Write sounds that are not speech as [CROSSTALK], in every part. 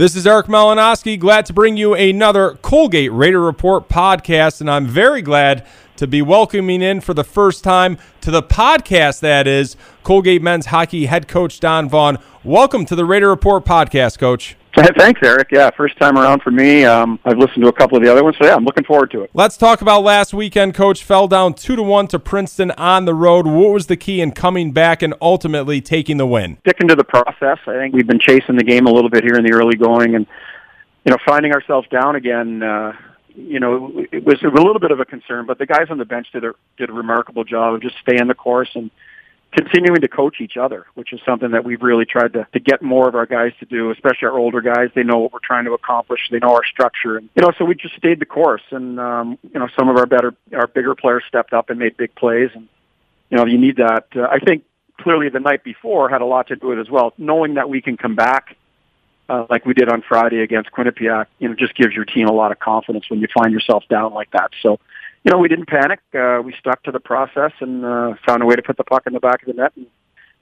This is Eric Malinowski. Glad to bring you another Colgate Raider Report podcast, and I'm very glad to be welcoming in for the first time to the podcast that is Colgate men's hockey head coach Don Vaughan. Welcome to the Raider Report podcast, coach. Thanks, Eric. Yeah, first time around for me. Um, I've listened to a couple of the other ones, so yeah, I'm looking forward to it. Let's talk about last weekend. Coach fell down two to one to Princeton on the road. What was the key in coming back and ultimately taking the win? Sticking to the process. I think we've been chasing the game a little bit here in the early going, and you know, finding ourselves down again. Uh, you know, it was a little bit of a concern, but the guys on the bench did a did a remarkable job of just staying the course and continuing to coach each other, which is something that we've really tried to, to get more of our guys to do, especially our older guys. They know what we're trying to accomplish. They know our structure. And, you know, so we just stayed the course. And, um, you know, some of our better, our bigger players stepped up and made big plays. And, you know, you need that. Uh, I think clearly the night before had a lot to do with it as well. Knowing that we can come back uh, like we did on Friday against Quinnipiac, you know, just gives your team a lot of confidence when you find yourself down like that. So, you know, we didn't panic. Uh, we stuck to the process and uh, found a way to put the puck in the back of the net and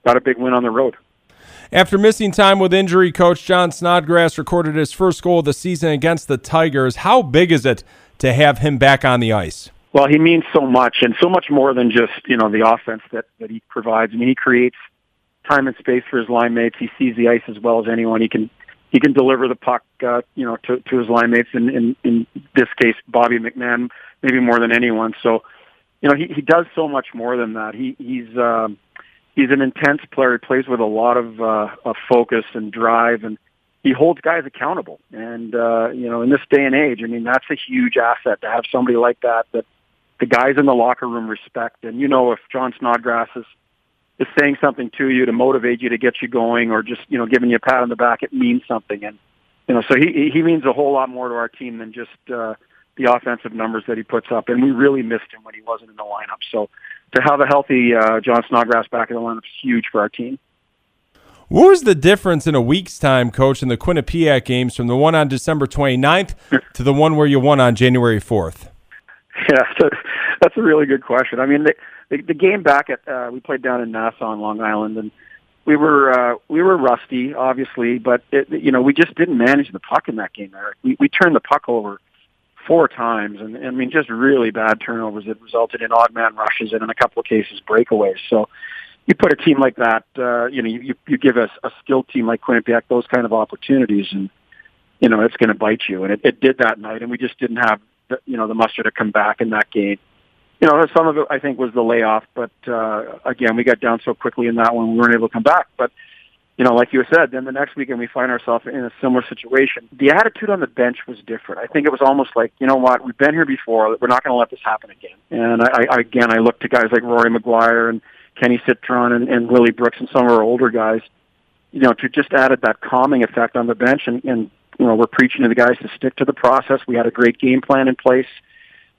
got a big win on the road. After missing time with injury, Coach John Snodgrass recorded his first goal of the season against the Tigers. How big is it to have him back on the ice? Well, he means so much, and so much more than just you know the offense that that he provides. I mean, he creates time and space for his line mates. He sees the ice as well as anyone. He can he can deliver the puck, uh, you know, to, to his line mates. In, in in this case, Bobby McMahon maybe more than anyone. So, you know, he, he does so much more than that. He, he's, um, he's an intense player. He plays with a lot of, uh, of focus and drive and he holds guys accountable. And, uh, you know, in this day and age, I mean, that's a huge asset to have somebody like that, that the guys in the locker room respect. And, you know, if John Snodgrass is, is saying something to you to motivate you to get you going or just, you know, giving you a pat on the back, it means something. And, you know, so he, he means a whole lot more to our team than just, uh, the offensive numbers that he puts up, and we really missed him when he wasn't in the lineup. So to have a healthy uh, John Snodgrass back in the lineup is huge for our team. What was the difference in a week's time, Coach, in the Quinnipiac games from the one on December 29th [LAUGHS] to the one where you won on January 4th? Yeah, so that's a really good question. I mean, the, the, the game back at uh, we played down in Nassau on Long Island, and we were uh, we were rusty, obviously, but it, you know we just didn't manage the puck in that game, Eric. We, we turned the puck over four times, and, and I mean just really bad turnovers that resulted in odd man rushes and in a couple of cases breakaways. So you put a team like that, uh, you know, you you give a, a skilled team like Quinnipiac those kind of opportunities, and you know it's going to bite you. And it, it did that night, and we just didn't have the, you know the muster to come back in that game. You know, some of it I think was the layoff, but uh, again, we got down so quickly in that one we weren't able to come back. But you know, like you said, then the next weekend we find ourselves in a similar situation. The attitude on the bench was different. I think it was almost like, you know what, we've been here before. We're not going to let this happen again. And I, I again, I look to guys like Rory Maguire and Kenny Citron and, and Willie Brooks and some of our older guys, you know, to just added that calming effect on the bench. And, and you know, we're preaching to the guys to stick to the process. We had a great game plan in place.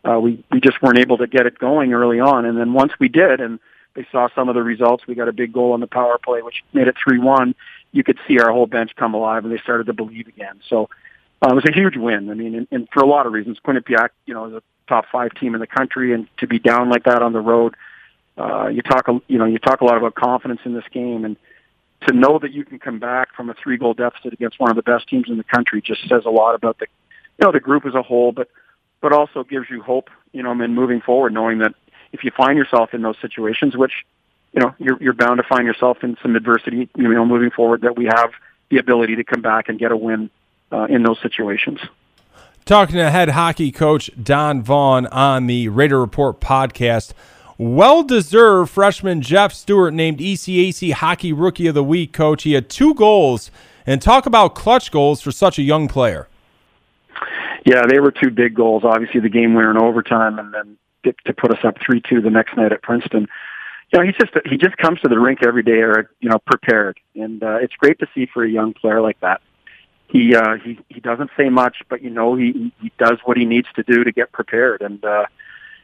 Uh, we we just weren't able to get it going early on, and then once we did, and they saw some of the results. We got a big goal on the power play, which made it 3-1. You could see our whole bench come alive, and they started to believe again. So uh, it was a huge win. I mean, and, and for a lot of reasons, Quinnipiac, you know, is a top five team in the country, and to be down like that on the road, uh, you talk, you know, you talk a lot about confidence in this game, and to know that you can come back from a three-goal deficit against one of the best teams in the country just says a lot about the, you know, the group as a whole, but but also gives you hope, you know, in moving forward, knowing that if you find yourself in those situations, which you know you're you're bound to find yourself in some adversity, you know, moving forward, that we have the ability to come back and get a win uh, in those situations. Talking to head hockey coach Don Vaughan on the Raider Report podcast. Well deserved freshman Jeff Stewart named ECAC Hockey Rookie of the Week, coach. He had two goals, and talk about clutch goals for such a young player. Yeah, they were two big goals. Obviously, the game winner in overtime, and then to put us up three two the next night at Princeton. You know, he just he just comes to the rink every day, or you know, prepared, and uh, it's great to see for a young player like that. He uh, he he doesn't say much, but you know, he he does what he needs to do to get prepared, and uh,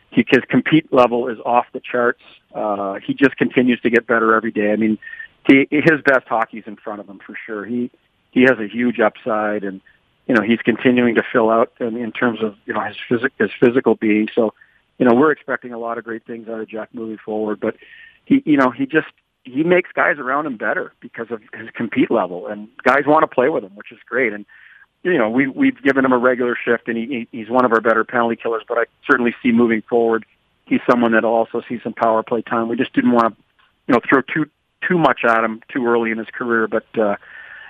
he, his compete level is off the charts. Uh, he just continues to get better every day. I mean, he, his best hockey's in front of him for sure. He he has a huge upside, and you know, he's continuing to fill out in, in terms of you know his physic his physical being. So you know, we're expecting a lot of great things out of Jack moving forward. But he, you know, he just he makes guys around him better because of his compete level, and guys want to play with him, which is great. And you know, we we've given him a regular shift, and he, he's one of our better penalty killers. But I certainly see moving forward, he's someone that will also see some power play time. We just didn't want to, you know, throw too too much at him too early in his career. But uh,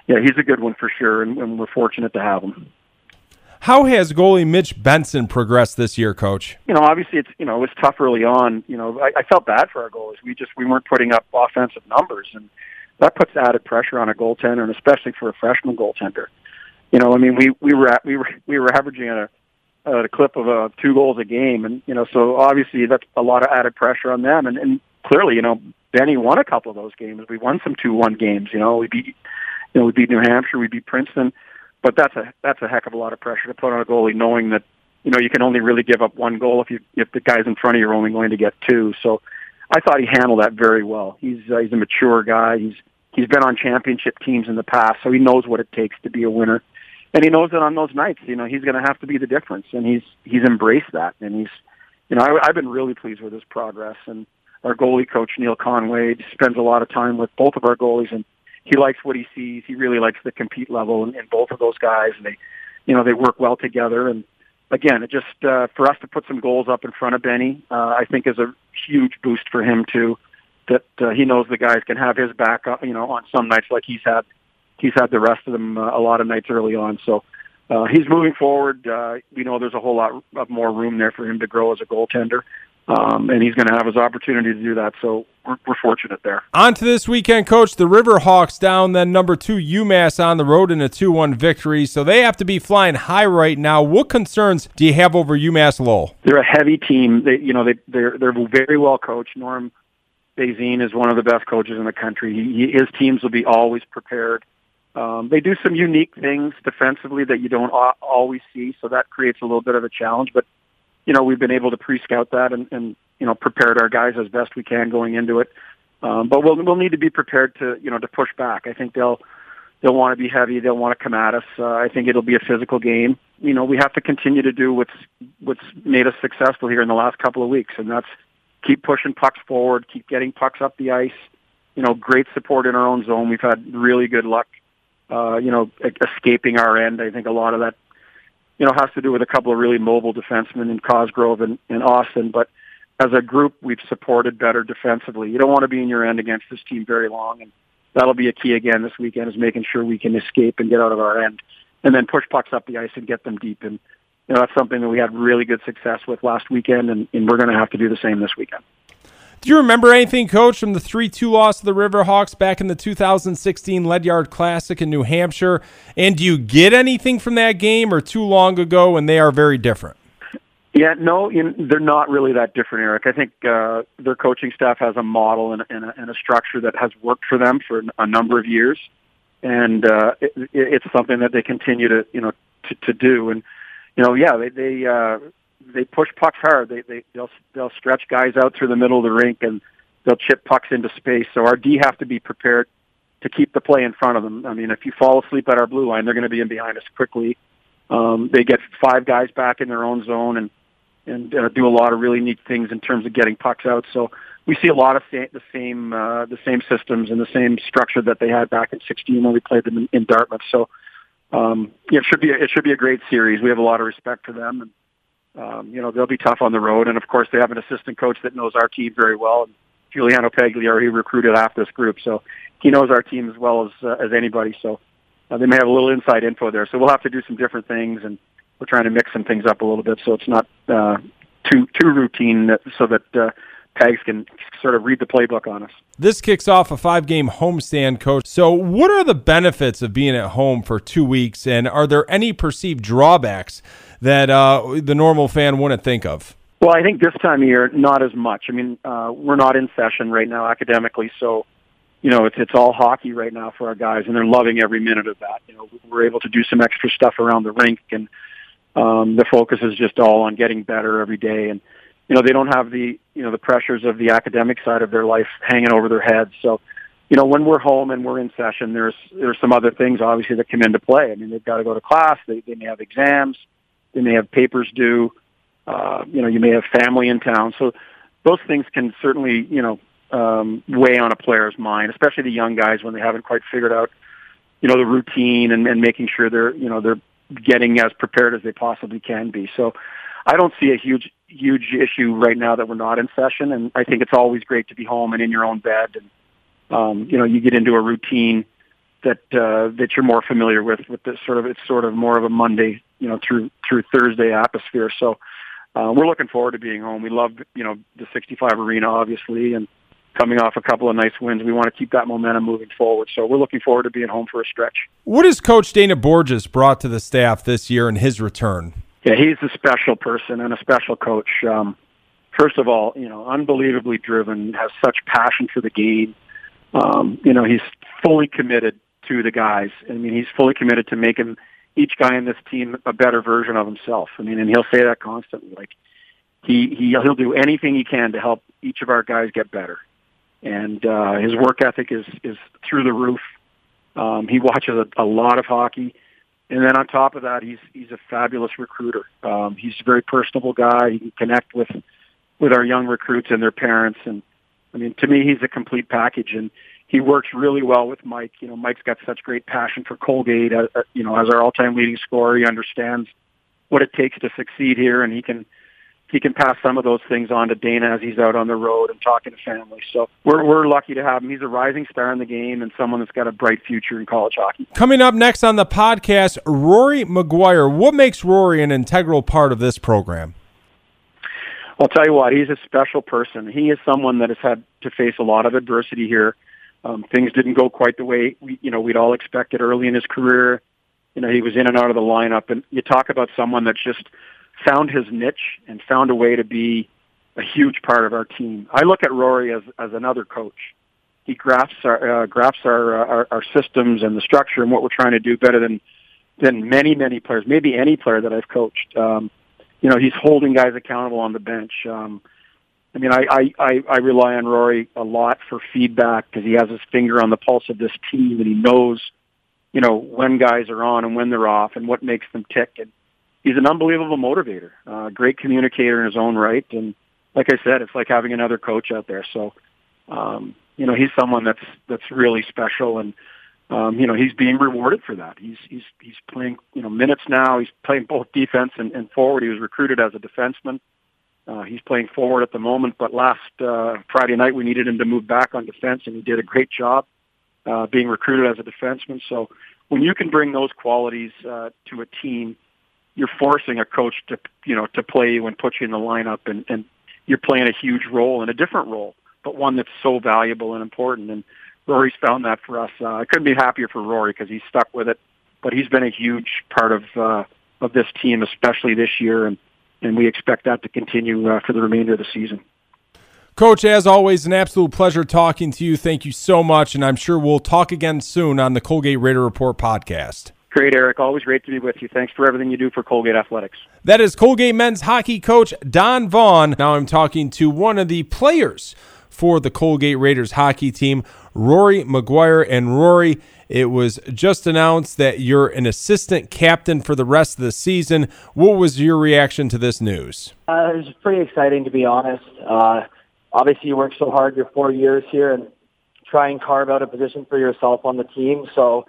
yeah, he's a good one for sure, and, and we're fortunate to have him. How has goalie Mitch Benson progressed this year, Coach? You know, obviously it's you know it was tough early on. You know, I, I felt bad for our goalies. We just we weren't putting up offensive numbers, and that puts added pressure on a goaltender, and especially for a freshman goaltender. You know, I mean, we we were at, we were we were averaging at a at a clip of uh, two goals a game, and you know, so obviously that's a lot of added pressure on them, and, and clearly, you know, Benny won a couple of those games. We won some two one games. You know, we beat you know we beat New Hampshire, we beat Princeton but that's a that's a heck of a lot of pressure to put on a goalie, knowing that you know you can only really give up one goal if you if the guys in front of you are only going to get two. So I thought he handled that very well. He's uh, he's a mature guy. He's he's been on championship teams in the past, so he knows what it takes to be a winner. And he knows that on those nights, you know, he's going to have to be the difference, and he's he's embraced that. And he's, you know, I, I've been really pleased with his progress. And our goalie coach Neil Conway spends a lot of time with both of our goalies, and he likes what he sees. He really likes the compete level in, in both of those guys, and they, you know, they work well together. And again, it just uh, for us to put some goals up in front of Benny, uh, I think is a huge boost for him too. That uh, he knows the guys can have his back, uh, you know, on some nights like he's had. He's had the rest of them uh, a lot of nights early on. So uh, he's moving forward. Uh, we know there's a whole lot of more room there for him to grow as a goaltender um, and he's going to have his opportunity to do that. So we're, we're fortunate there. On to this weekend, Coach. The Riverhawks down, then number two UMass on the road in a 2 1 victory. So they have to be flying high right now. What concerns do you have over UMass Lowell? They're a heavy team. They, you know, they, they're, they're very well coached. Norm Bazin is one of the best coaches in the country. He, his teams will be always prepared. Um, they do some unique things defensively that you don't always see, so that creates a little bit of a challenge. But you know, we've been able to pre-scout that and, and you know, prepared our guys as best we can going into it. Um, but we'll we'll need to be prepared to you know to push back. I think they'll they'll want to be heavy. They'll want to come at us. Uh, I think it'll be a physical game. You know, we have to continue to do what's what's made us successful here in the last couple of weeks, and that's keep pushing pucks forward, keep getting pucks up the ice. You know, great support in our own zone. We've had really good luck. Uh, you know, escaping our end. I think a lot of that you know, has to do with a couple of really mobile defensemen in Cosgrove and, and Austin. But as a group, we've supported better defensively. You don't want to be in your end against this team very long, and that'll be a key again this weekend is making sure we can escape and get out of our end, and then push pucks up the ice and get them deep. And you know, that's something that we had really good success with last weekend, and, and we're going to have to do the same this weekend. Do you remember anything, Coach, from the 3 2 loss to the Riverhawks back in the 2016 Ledyard Classic in New Hampshire? And do you get anything from that game or too long ago and they are very different? Yeah, no, you know, they're not really that different, Eric. I think uh, their coaching staff has a model and, and, a, and a structure that has worked for them for a number of years, and uh, it, it's something that they continue to you know to, to do. And you know, yeah, they they uh, they push pucks hard. They they they'll they'll stretch guys out through the middle of the rink and they'll chip pucks into space. So our D have to be prepared to keep the play in front of them. I mean, if you fall asleep at our blue line, they're going to be in behind us quickly. Um, they get five guys back in their own zone and and uh, do a lot of really neat things in terms of getting pucks out. So we see a lot of sa- the same uh, the same systems and the same structure that they had back in 16 when we played them in, in Dartmouth. So um, yeah, it should be a, it should be a great series. We have a lot of respect for them and um, you know, they'll be tough on the road. And of course, they have an assistant coach that knows our team very well. And Giuliano Pagliari recruited half this group, so he knows our team as well as uh, as anybody. So uh, they may have a little inside info there. So we'll have to do some different things, and we're trying to mix some things up a little bit so it's not uh, too too routine, so that uh, Pags can sort of read the playbook on us. This kicks off a five game homestand, coach. So, what are the benefits of being at home for two weeks, and are there any perceived drawbacks that uh, the normal fan wouldn't think of? Well, I think this time of year, not as much. I mean, uh, we're not in session right now academically, so you know it's it's all hockey right now for our guys, and they're loving every minute of that. You know, we're able to do some extra stuff around the rink, and um, the focus is just all on getting better every day. And you know, they don't have the you know the pressures of the academic side of their life hanging over their heads. So, you know, when we're home and we're in session, there's there's some other things obviously that come into play. I mean, they've got to go to class. They they may have exams they may have papers due. Uh, you know, you may have family in town. So those things can certainly, you know, um, weigh on a player's mind, especially the young guys when they haven't quite figured out, you know, the routine and, and making sure they're, you know, they're getting as prepared as they possibly can be. So I don't see a huge, huge issue right now that we're not in session. And I think it's always great to be home and in your own bed. And, um, you know, you get into a routine that, uh, that you're more familiar with, with this sort of, it's sort of more of a Monday, you know, through, through Thursday atmosphere. So, uh, we're looking forward to being home. We love, you know, the 65 arena, obviously, and coming off a couple of nice wins. We want to keep that momentum moving forward. So we're looking forward to being home for a stretch. What has Coach Dana Borges brought to the staff this year in his return? Yeah, he's a special person and a special coach. Um, first of all, you know, unbelievably driven, has such passion for the game. Um, you know, he's fully committed to the guys. I mean, he's fully committed to making each guy in this team a better version of himself. I mean, and he'll say that constantly. Like he he he'll do anything he can to help each of our guys get better and uh, his work ethic is is through the roof. Um, he watches a, a lot of hockey, and then on top of that, he's he's a fabulous recruiter. Um, he's a very personable guy. He can connect with with our young recruits and their parents, and I mean, to me, he's a complete package. And he works really well with Mike. You know, Mike's got such great passion for Colgate. Uh, uh you know, as our all-time leading scorer, he understands what it takes to succeed here, and he can he can pass some of those things on to Dana as he's out on the road and talking to family. So we're we're lucky to have him. He's a rising star in the game and someone that's got a bright future in college hockey. Coming up next on the podcast, Rory McGuire. What makes Rory an integral part of this program? I'll tell you what, he's a special person. He is someone that has had to face a lot of adversity here. Um, things didn't go quite the way we, you know, we'd all expected early in his career. You know, he was in and out of the lineup, and you talk about someone that's just found his niche and found a way to be a huge part of our team. I look at Rory as as another coach. He grasps our uh, grasps our, uh, our our systems and the structure and what we're trying to do better than than many many players, maybe any player that I've coached. Um, you know, he's holding guys accountable on the bench. Um, I mean, I, I, I, rely on Rory a lot for feedback because he has his finger on the pulse of this team and he knows, you know, when guys are on and when they're off and what makes them tick. And he's an unbelievable motivator, uh, great communicator in his own right, and like I said, it's like having another coach out there. So, um, you know, he's someone that's that's really special, and um, you know, he's being rewarded for that. He's he's he's playing you know minutes now. He's playing both defense and, and forward. He was recruited as a defenseman. Uh, he's playing forward at the moment, but last uh, Friday night we needed him to move back on defense, and he did a great job uh, being recruited as a defenseman. So when you can bring those qualities uh, to a team, you're forcing a coach to you know to play you and put you in the lineup, and and you're playing a huge role in a different role, but one that's so valuable and important. And Rory's found that for us. Uh, I couldn't be happier for Rory because he's stuck with it, but he's been a huge part of uh, of this team, especially this year, and and we expect that to continue uh, for the remainder of the season. Coach, as always, an absolute pleasure talking to you. Thank you so much, and I'm sure we'll talk again soon on the Colgate Raider Report podcast. Great, Eric. Always great to be with you. Thanks for everything you do for Colgate Athletics. That is Colgate men's hockey coach Don Vaughan. Now I'm talking to one of the players for the Colgate Raiders hockey team, Rory McGuire. And Rory, it was just announced that you're an assistant captain for the rest of the season. What was your reaction to this news? Uh, it was pretty exciting, to be honest. Uh, obviously, you worked so hard your four years here and try and carve out a position for yourself on the team. So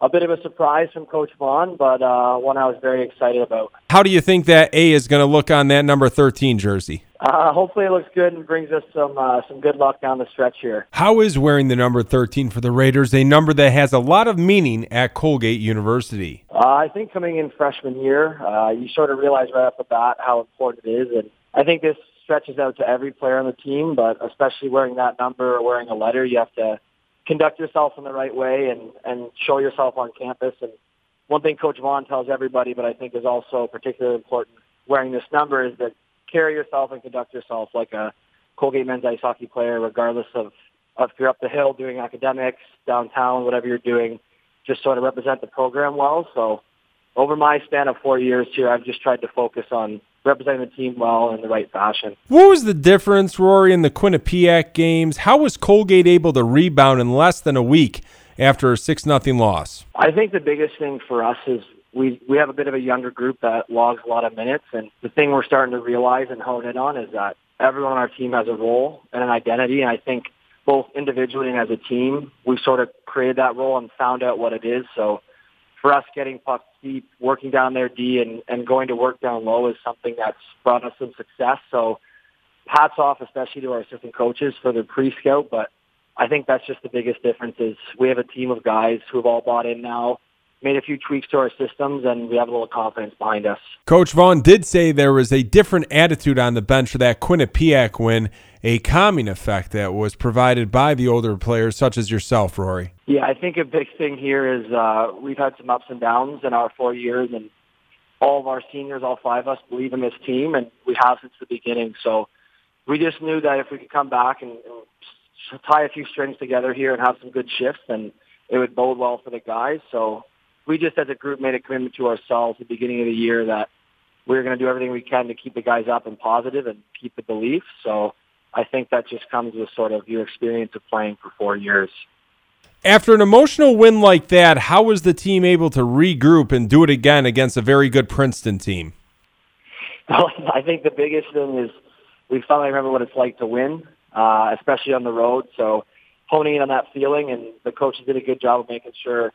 a bit of a surprise from Coach Vaughan, but uh, one I was very excited about. How do you think that A is going to look on that number 13 jersey? Uh, hopefully, it looks good and brings us some uh, some good luck down the stretch here. How is wearing the number 13 for the Raiders a number that has a lot of meaning at Colgate University? Uh, I think coming in freshman year, uh, you sort of realize right off the bat how important it is, and I think this stretches out to every player on the team, but especially wearing that number or wearing a letter, you have to conduct yourself in the right way and, and show yourself on campus. And one thing Coach Vaughan tells everybody, but I think is also particularly important wearing this number is that carry yourself and conduct yourself like a Colgate men's ice hockey player, regardless of, of if you're up the hill doing academics, downtown, whatever you're doing, just sort of represent the program well. So over my span of four years here, I've just tried to focus on representing the team well in the right fashion. What was the difference, Rory, in the Quinnipiac games? How was Colgate able to rebound in less than a week after a 6 nothing loss? I think the biggest thing for us is we we have a bit of a younger group that logs a lot of minutes, and the thing we're starting to realize and hone in on is that everyone on our team has a role and an identity, and I think both individually and as a team, we sort of created that role and found out what it is. So for us, getting pucks deep, working down there D, and, and going to work down low is something that's brought us some success. So hats off, especially to our assistant coaches for their pre-scout. But I think that's just the biggest difference is we have a team of guys who have all bought in now made a few tweaks to our systems, and we have a little confidence behind us. Coach Vaughan did say there was a different attitude on the bench for that Quinnipiac win, a calming effect that was provided by the older players such as yourself, Rory. Yeah, I think a big thing here is uh, we've had some ups and downs in our four years, and all of our seniors, all five of us, believe in this team, and we have since the beginning. So we just knew that if we could come back and, and tie a few strings together here and have some good shifts, then it would bode well for the guys. So we just as a group made a commitment to ourselves at the beginning of the year that we are going to do everything we can to keep the guys up and positive and keep the belief. So I think that just comes with sort of your experience of playing for four years. After an emotional win like that, how was the team able to regroup and do it again against a very good Princeton team? [LAUGHS] Well, I think the biggest thing is we finally remember what it's like to win, uh, especially on the road. So honing in on that feeling, and the coaches did a good job of making sure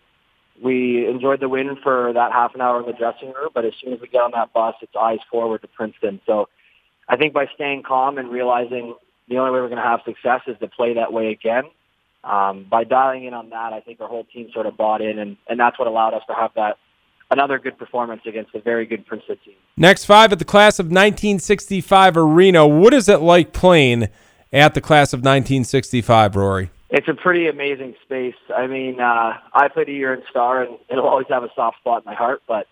we enjoyed the win for that half an hour in the dressing room, but as soon as we get on that bus, it's eyes forward to Princeton. So I think by staying calm and realizing the only way we're going to have success is to play that way again. Um, by dialing in on that, I think our whole team sort of bought in, and, and that's what allowed us to have that another good performance against a very good Princeton team. Next five at the class of 1965 arena. What is it like playing at the class of 1965, Rory? It's a pretty amazing space. I mean, uh, I played a year in Star, and it'll always have a soft spot in my heart. But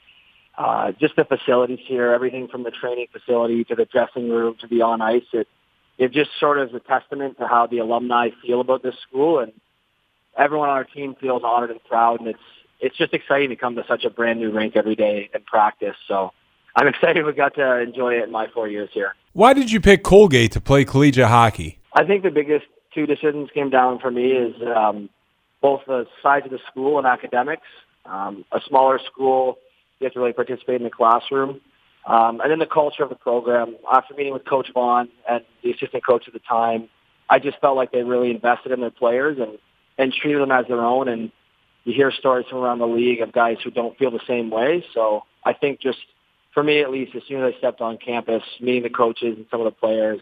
uh, just the facilities here, everything from the training facility to the dressing room to the on ice, it it just sort of is a testament to how the alumni feel about this school, and everyone on our team feels honored and proud. And it's it's just exciting to come to such a brand new rink every day and practice. So I'm [LAUGHS] excited we got to enjoy it in my four years here. Why did you pick Colgate to play collegiate hockey? I think the biggest two decisions came down for me is um, both the size of the school and academics. Um, a smaller school, you have to really participate in the classroom. Um, and then the culture of the program. After meeting with Coach Vaughan and the assistant coach at the time, I just felt like they really invested in their players and, and treated them as their own. And you hear stories from around the league of guys who don't feel the same way. So I think just for me at least, as soon as I stepped on campus, meeting the coaches and some of the players,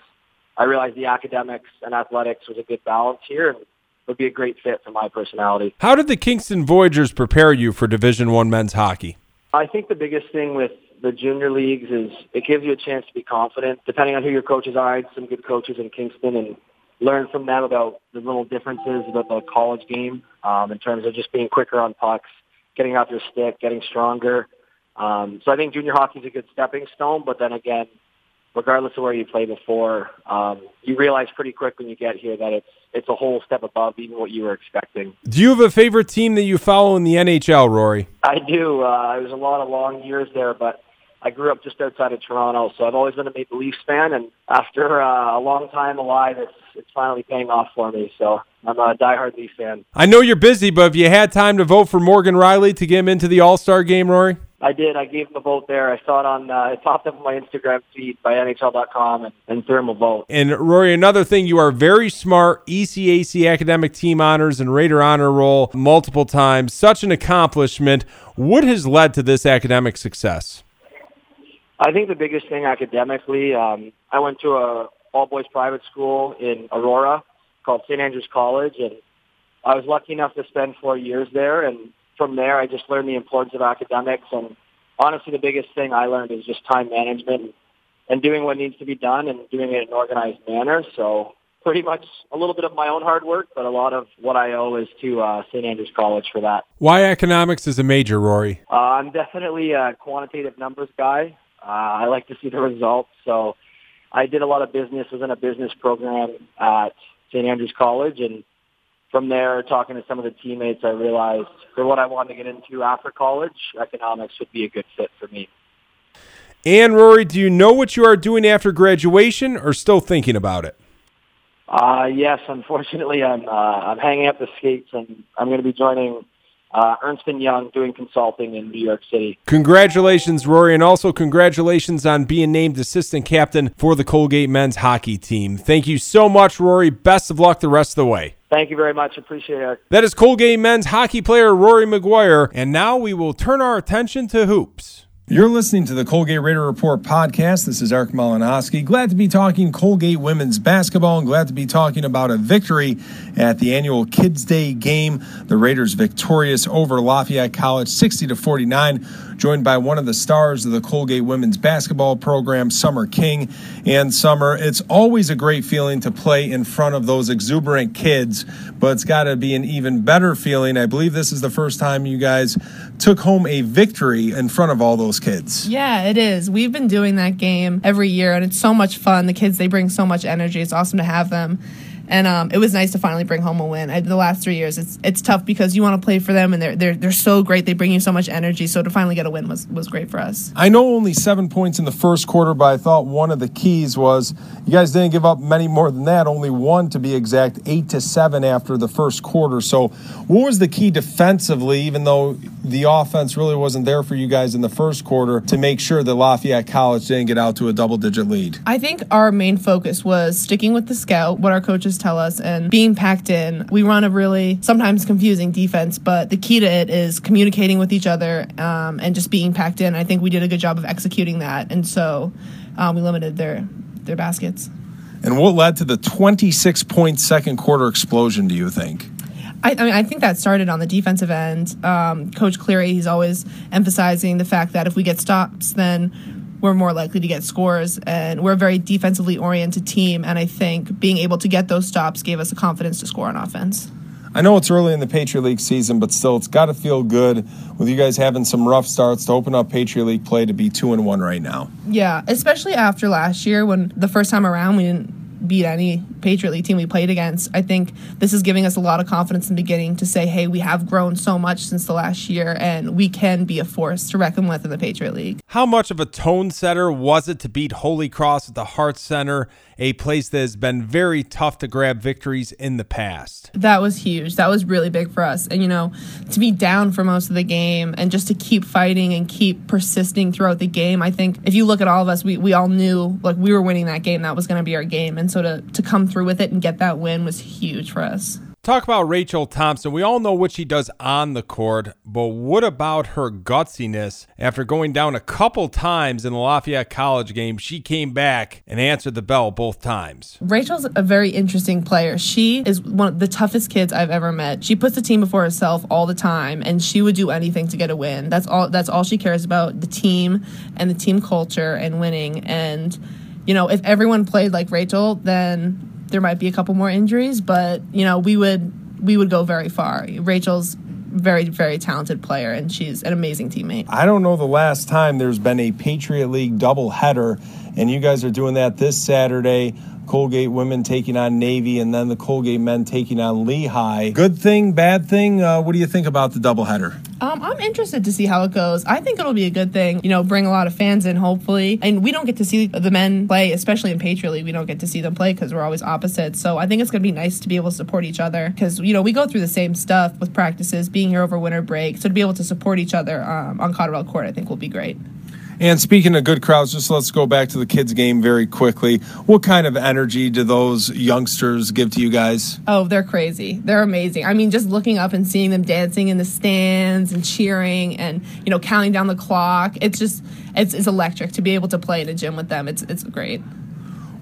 I realized the academics and athletics was a good balance here and would be a great fit for my personality. How did the Kingston Voyageurs prepare you for Division One men's hockey? I think the biggest thing with the junior leagues is it gives you a chance to be confident. Depending on who your coaches are, I had some good coaches in Kingston and learn from them about the little differences about the college game um, in terms of just being quicker on pucks, getting out your stick, getting stronger. Um, so I think junior hockey is a good stepping stone, but then again, regardless of where you play before, um, you realize pretty quick when you get here that it's it's a whole step above even what you were expecting. Do you have a favorite team that you follow in the NHL, Rory? I do. Uh, it was a lot of long years there, but I grew up just outside of Toronto, so I've always been a Maple Leafs fan. And after uh, a long time alive, it's it's finally paying off for me. So I'm a diehard Leafs fan. I know you're busy, but have you had time to vote for Morgan Rielly to get him into the All Star game, Rory? I did. I gave him a vote there. I saw it on. Uh, it popped up on my Instagram feed by NHL.com and, and threw him a vote. And Rory, another thing, you are very smart. ECAC academic team honors and Raider honor roll multiple times. Such an accomplishment. What has led to this academic success? I think the biggest thing academically, um, I went to a all boys private school in Aurora called St. Andrews College, and I was lucky enough to spend four years there. And from there, I just learned the importance of academics. And honestly, the biggest thing I learned is just time management and doing what needs to be done and doing it in an organized manner. So pretty much a little bit of my own hard work, but a lot of what I owe is to uh, St. Andrews College for that. Why economics is a major, Rory? Uh, I'm definitely a quantitative numbers guy. Uh, I like to see the results. So I did a lot of business, was in a business program at St. Andrews College, and from there, talking to some of the teammates, I realized for what I wanted to get into after college, economics would be a good fit for me. And Rory, do you know what you are doing after graduation, or still thinking about it? Uh, yes, unfortunately, I'm uh, I'm hanging up the skates, and I'm going to be joining uh, Ernst & Young doing consulting in New York City. Congratulations, Rory, and also congratulations on being named assistant captain for the Colgate men's hockey team. Thank you so much, Rory. Best of luck the rest of the way. Thank you very much. Appreciate it. That is Colgate men's hockey player Rory McGuire. And now we will turn our attention to hoops. You're listening to the Colgate Raider Report podcast. This is Eric Malinowski. Glad to be talking Colgate women's basketball and glad to be talking about a victory at the annual Kids Day game. The Raiders victorious over Lafayette College 60 to 49, joined by one of the stars of the Colgate women's basketball program, Summer King. And Summer, it's always a great feeling to play in front of those exuberant kids, but it's got to be an even better feeling. I believe this is the first time you guys took home a victory in front of all those kids. Yeah, it is. We've been doing that game every year, and it's so much fun. The kids, they bring so much energy. It's awesome to have them and um, it was nice to finally bring home a win. I, the last three years, it's it's tough because you want to play for them, and they're they're they're so great. They bring you so much energy. So to finally get a win was was great for us. I know only seven points in the first quarter, but I thought one of the keys was you guys didn't give up many more than that. Only one to be exact, eight to seven after the first quarter. So what was the key defensively, even though the offense really wasn't there for you guys in the first quarter, to make sure that Lafayette College didn't get out to a double digit lead? I think our main focus was sticking with the scout, what our coaches tell us and being packed in. We run a really sometimes confusing defense, but the key to it is communicating with each other um, and just being packed in. I think we did a good job of executing that, and so um, we limited their their baskets. And what led to the 26 point second quarter explosion? Do you think? I, I, mean, I think that started on the defensive end. Um, Coach Cleary, he's always emphasizing the fact that if we get stops, then we're more likely to get scores. And we're a very defensively oriented team. And I think being able to get those stops gave us the confidence to score on offense. I know it's early in the Patriot League season, but still, it's got to feel good with you guys having some rough starts to open up Patriot League play to be two and one right now. Yeah, especially after last year when the first time around we didn't beat any Patriot League team we played against. I think this is giving us a lot of confidence in the beginning to say, hey, we have grown so much since the last year and we can be a force to reckon with in the Patriot League. How much of a tone setter was it to beat Holy Cross at the Hart Center, a place that has been very tough to grab victories in the past? That was huge. That was really big for us. And, you know, to be down for most of the game and just to keep fighting and keep persisting throughout the game, I think if you look at all of us, we, we all knew like we were winning that game. That was going to be our game. And so to, to come through with it and get that win was huge for us. Talk about Rachel Thompson. We all know what she does on the court, but what about her gutsiness? After going down a couple times in the Lafayette College game, she came back and answered the bell both times. Rachel's a very interesting player. She is one of the toughest kids I've ever met. She puts the team before herself all the time, and she would do anything to get a win. That's all. That's all she cares about: the team and the team culture and winning. And you know, if everyone played like Rachel, then there might be a couple more injuries, but you know we would we would go very far. Rachel's very very talented player and she's an amazing teammate. I don't know the last time there's been a Patriot League double header and you guys are doing that this Saturday Colgate women taking on Navy, and then the Colgate men taking on Lehigh. Good thing, bad thing? Uh, what do you think about the doubleheader? Um, I'm interested to see how it goes. I think it'll be a good thing. You know, bring a lot of fans in, hopefully. And we don't get to see the men play, especially in Patriot League. We don't get to see them play because we're always opposites. So I think it's going to be nice to be able to support each other because, you know, we go through the same stuff with practices, being here over winter break. So to be able to support each other um, on Cotterell Court, I think will be great. And speaking of good crowds, just let's go back to the kids' game very quickly. What kind of energy do those youngsters give to you guys? Oh, they're crazy. They're amazing. I mean, just looking up and seeing them dancing in the stands and cheering and you know counting down the clock. It's just it's, it's electric to be able to play in a gym with them. It's it's great.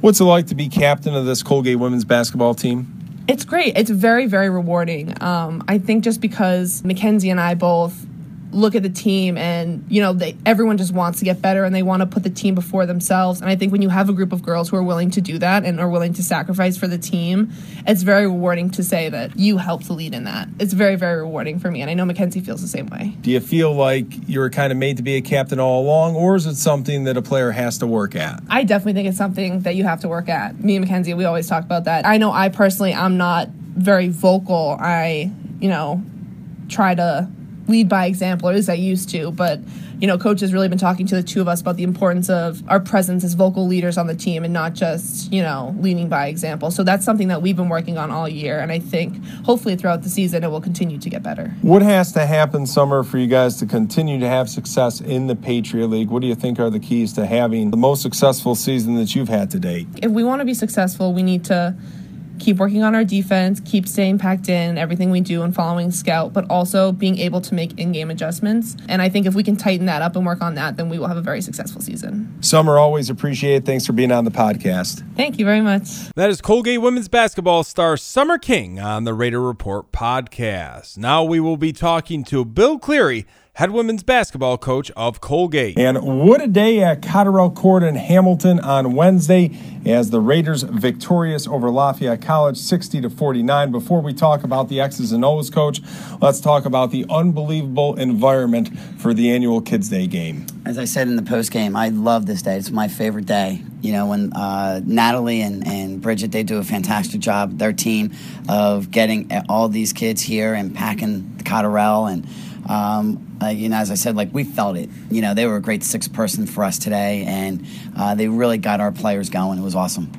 What's it like to be captain of this Colgate women's basketball team? It's great. It's very, very rewarding. Um, I think just because Mackenzie and I both look at the team and you know they, everyone just wants to get better and they want to put the team before themselves. And i think when you have a group of girls who are willing to do that and are willing to sacrifice for the team it's very rewarding to say that you helped to lead in that. It's very very rewarding for me and i know mackenzie feels the same way. Do you feel like you were kind of made to be a captain all along or is it something that a player has to work at? I definitely think it's something that you have to work at. Me and mackenzie we always talk about that. I know i personally i'm not very vocal. I you know try to lead by example, or at least I used to. But you know, coach has really been talking to the two of us about the importance of our presence as vocal leaders on the team and not just you know leading by example. So that's something that we've been working on all year, and I think hopefully throughout the season it will continue to get better. What has to happen, Summer, for you guys to continue to have success in the Patriot League? What do you think are the keys to having the most successful season that you've had to date? If we want to be successful, we need to keep working on our defense, keep staying packed in everything we do and following scout, but also being able to make in-game adjustments. And I think if we can tighten that up and work on that, then we will have a very successful season. Summer, always appreciate. Thanks for being on the podcast. Thank you very much. That is Colgate women's basketball star Summer King on the Raider Report podcast. Now we will be talking to Bill Cleary head women's basketball coach of Colgate. And what a day at Cotterell Court in Hamilton on Wednesday as the Raiders victorious over Lafayette College 60 to 49. Before we talk about the X's and O's coach, let's talk about the unbelievable environment for the annual Kids Day game. As I said in the post game, I love this day. It's my favorite day. You know, when uh, Natalie and, and Bridget, they do a fantastic job, their team, of getting all these kids here and packing the Cotterell and um, uh, you know, as I said, like we felt it. You know, they were a great six person for us today, and uh, they really got our players going. It was awesome.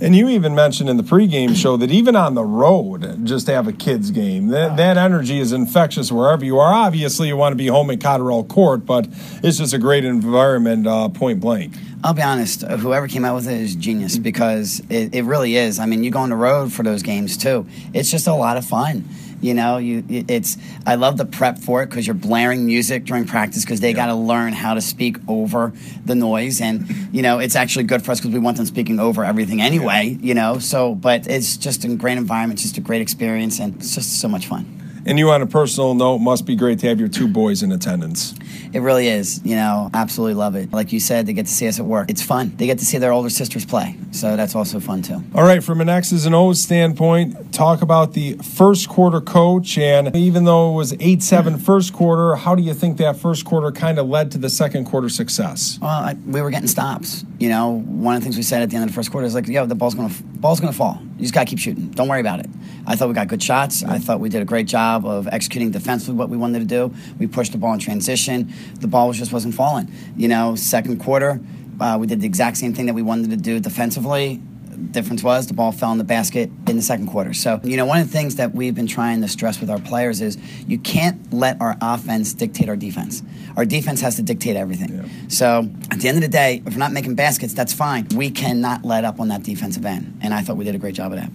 And you even mentioned in the pregame show that even on the road, just to have a kids game, that, that energy is infectious wherever you are. Obviously, you want to be home at Cotterell Court, but it's just a great environment, uh, point blank. I'll be honest, whoever came out with it is genius because it, it really is. I mean, you go on the road for those games too. It's just a lot of fun. You know, you it's. I love the prep for it because you're blaring music during practice because they yeah. got to learn how to speak over the noise, and you know, it's actually good for us because we want them speaking over everything anyway. You know, so but it's just a great environment, just a great experience, and it's just so much fun. And you, on a personal note, must be great to have your two boys in attendance. It really is. You know, absolutely love it. Like you said, they get to see us at work. It's fun. They get to see their older sisters play. So that's also fun, too. All right, from an X's and O's standpoint, talk about the first quarter coach. And even though it was 8 7 first quarter, how do you think that first quarter kind of led to the second quarter success? Well, I, we were getting stops. You know, one of the things we said at the end of the first quarter is like, yo, the ball's going to ball's going to fall. You just got to keep shooting. Don't worry about it. I thought we got good shots. I thought we did a great job of executing defensively what we wanted to do. We pushed the ball in transition. The ball just wasn't falling. You know, second quarter, uh, we did the exact same thing that we wanted to do defensively difference was the ball fell in the basket in the second quarter. So, you know, one of the things that we've been trying to stress with our players is you can't let our offense dictate our defense. Our defense has to dictate everything. Yeah. So, at the end of the day, if we're not making baskets, that's fine. We cannot let up on that defensive end. And I thought we did a great job of that.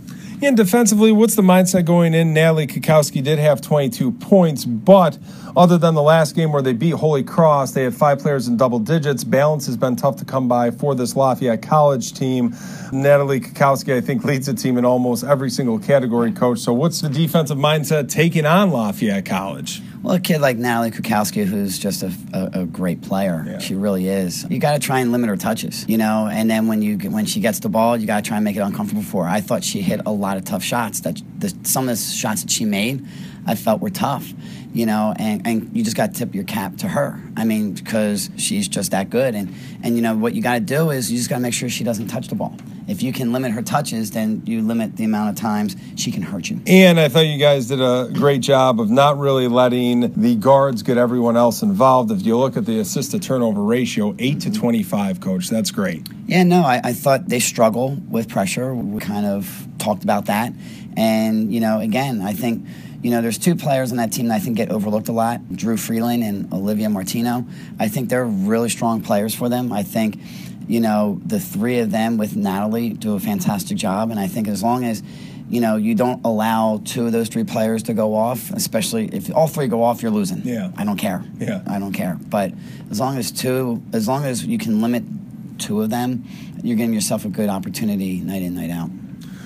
And defensively, what's the mindset going in? Natalie Kucowski did have 22 points, but other than the last game where they beat Holy Cross, they had five players in double digits. Balance has been tough to come by for this Lafayette College team. Natalie Kucowski, I think, leads the team in almost every single category, coach. So, what's the defensive mindset taking on Lafayette College? Well, a kid like Natalie Kucowski, who's just a, a, a great player, yeah. she really is. You got to try and limit her touches, you know. And then when you when she gets the ball, you got to try and make it uncomfortable for her. I thought she hit a lot of tough shots. That the, some of the shots that she made, I felt were tough, you know. And, and you just got to tip your cap to her. I mean, because she's just that good. And and you know what you got to do is you just got to make sure she doesn't touch the ball if you can limit her touches, then you limit the amount of times she can hurt you. And I thought you guys did a great job of not really letting the guards get everyone else involved. If you look at the assist to turnover ratio, 8 to 25, coach, that's great. Yeah, no, I, I thought they struggle with pressure. We kind of talked about that. And, you know, again, I think you know, there's two players on that team that I think get overlooked a lot Drew Freeland and Olivia Martino. I think they're really strong players for them. I think you know, the three of them with Natalie do a fantastic job. And I think as long as, you know, you don't allow two of those three players to go off, especially if all three go off, you're losing. Yeah. I don't care. Yeah. I don't care. But as long as two, as long as you can limit two of them, you're giving yourself a good opportunity night in, night out.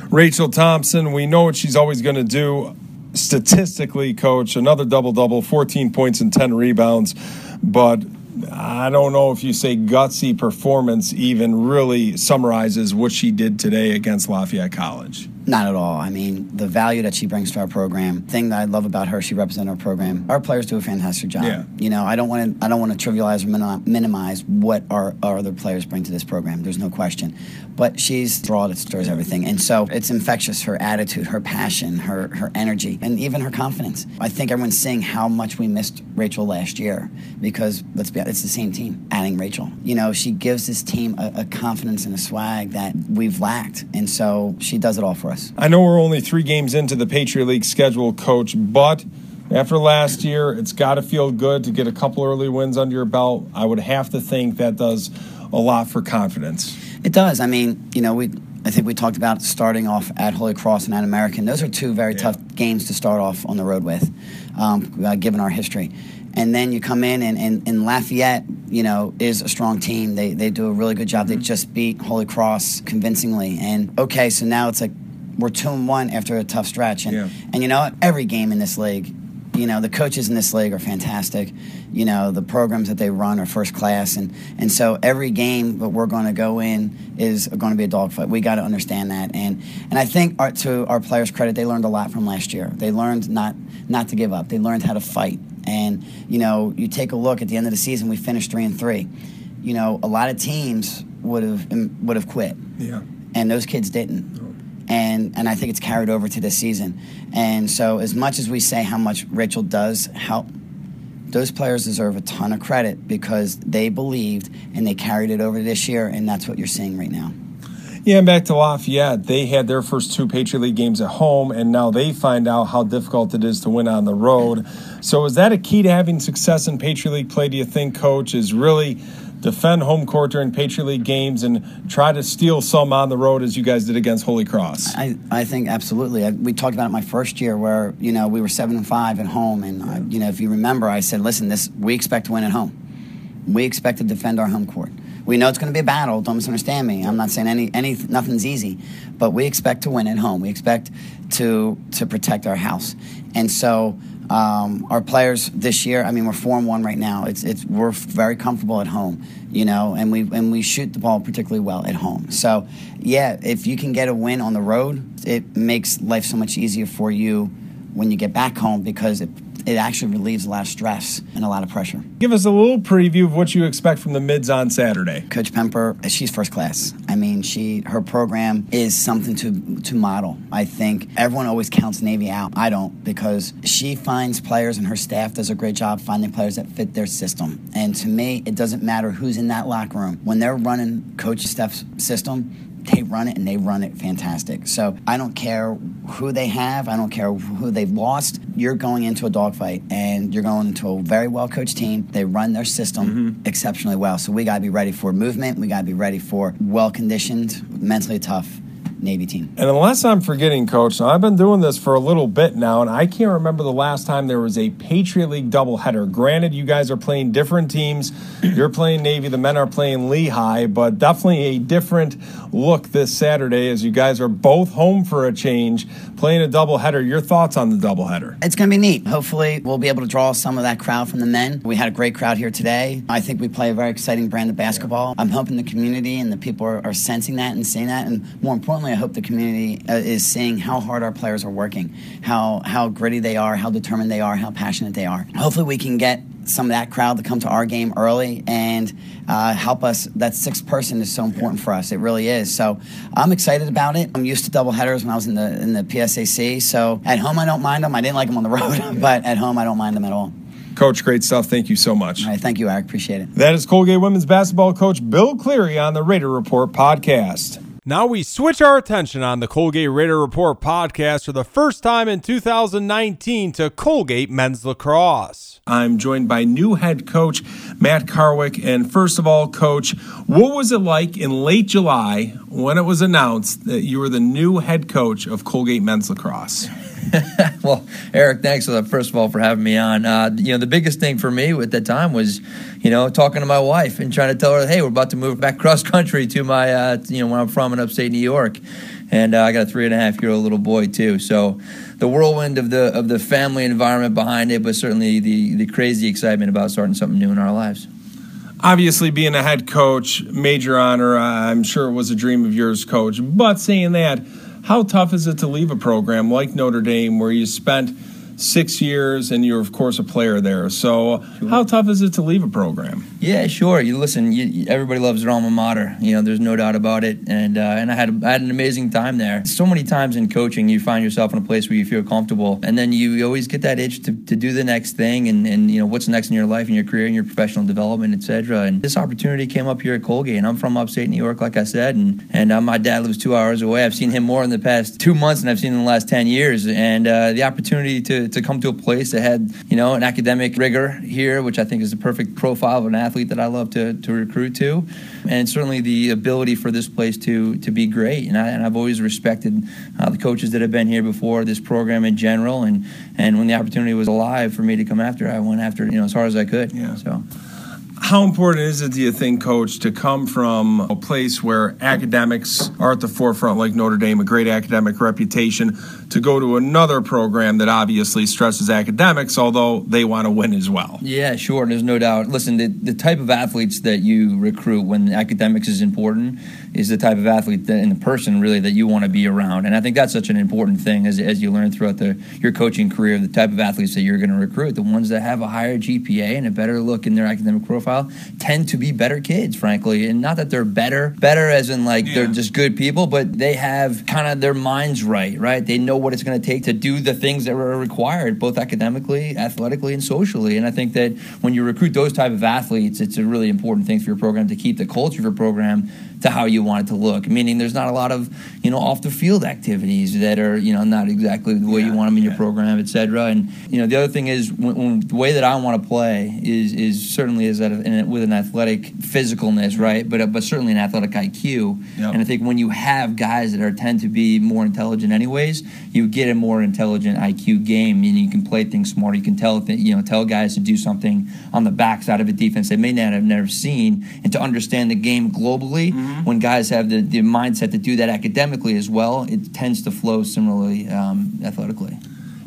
Rachel Thompson, we know what she's always going to do. Statistically, coach, another double double, 14 points and 10 rebounds. But I don't know if you say gutsy performance even really summarizes what she did today against Lafayette College. Not at all. I mean, the value that she brings to our program. Thing that I love about her, she represents our program. Our players do a fantastic job. Yeah. You know, I don't want to. I don't want to trivialize or minimize what our, our other players bring to this program. There's no question. But she's the draw that stirs everything, and so it's infectious. Her attitude, her passion, her her energy, and even her confidence. I think everyone's seeing how much we missed Rachel last year because let's be it's the same team. Adding Rachel, you know, she gives this team a, a confidence and a swag that we've lacked, and so she does it all for us. I know we're only three games into the Patriot League schedule, Coach, but after last year, it's got to feel good to get a couple early wins under your belt. I would have to think that does a lot for confidence. It does. I mean, you know, we. I think we talked about starting off at Holy Cross and at American. Those are two very Yeah. tough games to start off on the road with, um, uh, given our history. And then you come in, and, and, and Lafayette, you know, is a strong team. They, they do a really good job. They just beat Holy Cross convincingly. And okay, so now it's like we're two and one after a tough stretch. And, Yeah. and you know? Every game in this league, you know, the coaches in this league are fantastic. You know, the programs that they run are first class. And, and so every game that we're going to go in is going to be a dogfight. We got to understand that. And, and I think our, to our players' credit, they learned a lot from last year. They learned not, not to give up, they learned how to fight. And, you know, you take a look at the end of the season, we finished three and three. You know, a lot of teams would have would have quit Yeah. and those kids didn't. And and I think it's carried over to this season. And so as much as we say how much Rachel does help, those players deserve a ton of credit because they believed and they carried it over this year, and that's what you're seeing right now. Yeah, and back to Lafayette, they had their first two Patriot League games at home, and now they find out how difficult it is to win on the road. So, is that a key to having success in Patriot League play? Do you think, Coach, is really defend home court during Patriot League games and try to steal some on the road as you guys did against Holy Cross? I, I think absolutely. I, we talked about it my first year where you know we were seven and five at home, and I, you know if you remember, I said, listen, this we expect to win at home. We expect to defend our home court. We know it's going to be a battle. Don't misunderstand me. I'm not saying any any nothing's easy, but we expect to win at home. We expect to to protect our house, and so. Um, our players this year, I mean, we're four and one right now. It's it's we're very comfortable at home, you know, and we and we shoot the ball particularly well at home. So, yeah, if you can get a win on the road, it makes life so much easier for you when you get back home because it it actually relieves a lot of stress and a lot of pressure. Give us a little preview of what you expect from the mids on Saturday. Coach Pemper, she's first class. I mean, she her program is something to to model. I think everyone always counts Navy out. I don't because she finds players and her staff does a great job finding players that fit their system. And to me, it doesn't matter who's in that locker room when they're running Coach Steph's system. They run it and they run it fantastic. So I don't care who they have. I don't care who they've lost. You're going into a dogfight and you're going into a very well coached team. They run their system mm-hmm. exceptionally well. So we got to be ready for movement. We got to be ready for well conditioned, mentally tough Navy team. And unless I'm forgetting, Coach, now I've been doing this for a little bit now, and I can't remember the last time there was a Patriot League doubleheader. Granted, you guys are playing different teams. [CLEARS THROAT] You're playing Navy, the men are playing Lehigh, but definitely a different look this Saturday as you guys are both home for a change, playing a doubleheader. Your thoughts on the doubleheader? It's going to be neat. Hopefully, we'll be able to draw some of that crowd from the men. We had a great crowd here today. I think we play a very exciting brand of basketball. I'm hoping the community and the people are, are sensing that and seeing that. And more importantly, I hope the community uh, is seeing how hard our players are working, how, how gritty they are, how determined they are, how passionate they are. Hopefully, we can get some of that crowd to come to our game early and uh, help us. That sixth person is so important for us. It really is. So I'm excited about it. I'm used to double headers when I was in the in the PSAC. So at home I don't mind them. I didn't like them on the [LAUGHS] road, but at home I don't mind them at all. Coach, great stuff. Thank you so much. All right, thank you, Eric. Appreciate it. That is Colgate women's basketball coach Bill Cleary on the Raider Report podcast. Now we switch our attention on the Colgate Raider Report podcast for the first time in 2019 to Colgate men's lacrosse. I'm joined by new head coach Matt Karweck. And first of all, coach, what was it like in late July when it was announced that you were the new head coach of Colgate men's lacrosse? [LAUGHS] well, Eric, thanks uh, first of all for having me on. Uh, you know, the biggest thing for me at that time was, you know, talking to my wife and trying to tell her, hey, we're about to move back [LAUGHS] cross country to my, uh, you know, where I'm from in upstate New York, and uh, I got a three and a half year old little boy too. So, the whirlwind of the of the family environment behind it, but certainly the the crazy excitement about starting something new in our lives. Obviously, being a head coach, major honor. I'm sure it was a dream of yours, coach. But saying that, How tough is it to leave a program like Notre Dame where you spent six years and you're, of course, a player there? So, sure. how tough is it to leave a program? Yeah, sure. You listen. You, everybody loves their alma mater. You know, there's no doubt about it. And uh, and I had I had an amazing time there. So many times in coaching, you find yourself in a place where you feel comfortable, and then you, you always get that itch to, to do the next thing, and, and you know what's next in your life, in your career, in your professional development, etc. And this opportunity came up here at Colgate, and I'm from upstate New York, like I said, and and uh, my dad lives two hours away. I've seen him more in the past two months than I've seen in the last ten years, and uh, the opportunity to to come to a place that had you know an academic rigor here, which I think is the perfect profile of an athlete that I love to to, recruit to, and certainly the ability for this place to to be great. And, I, and I've always respected uh, the coaches that have been here before, this program in general, and and when the opportunity was alive for me to come after, I went after it, you know as hard as I could. Yeah. So. How important is it, do you think, Coach, to come from a place where academics are at the forefront, like Notre Dame, a great academic reputation, to go to another program that obviously stresses academics, although they want to win as well. Yeah, sure. There's no doubt. Listen, the, the type of athletes that you recruit when academics is important is the type of athlete that, and the person really that you want to be around. And I think that's such an important thing as, as you learn throughout the, your coaching career, the type of athletes that you're going to recruit, the ones that have a higher GPA and a better look in their academic profile tend to be better kids, frankly. And not that they're better, better as in like yeah. they're just good people, but they have kind of their minds right, right? They know what it's going to take to do the things that are required, both academically, athletically, and socially. And I think that when you recruit those type of athletes, it's a really important thing for your program to keep the culture of your program to how you want it to look. Meaning, there's not a lot of you know off the field activities that are you know not exactly the way yeah, you want them in yeah. your program, et cetera. And you know the other thing is when, when the way that I want to play is is certainly is that with an athletic physicalness, right? But but certainly an athletic IQ. Yep. And I think when you have guys that are tend to be more intelligent, anyways, you get a more intelligent IQ game, and you can play things smarter. You can tell th- you know tell guys to do something on the backside of a defense they may not have never seen, and to understand the game globally. Mm-hmm mm-hmm. when guys have the, the mindset to do that academically as well, it tends to flow similarly um, athletically.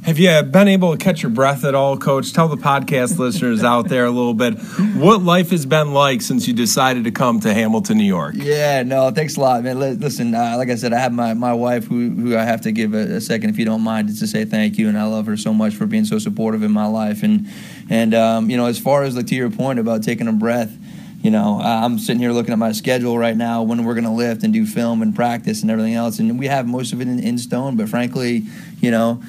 Have you been able to catch your breath at all, Coach? Tell the podcast [LAUGHS] listeners out there a little bit what life has been like since you decided to come to Hamilton, New York. Yeah, no, thanks a lot, man. Listen, uh, like I said, I have my, my wife who, who I have to give a, a, second, if you don't mind, just to say thank you, and I love her so much for being so supportive in my life. And and um, you know, as far as like to your point about taking a breath you know, I'm sitting here looking at my schedule right now when we're going to lift and do film and practice and everything else, and we have most of it in, in, stone. But frankly, you know,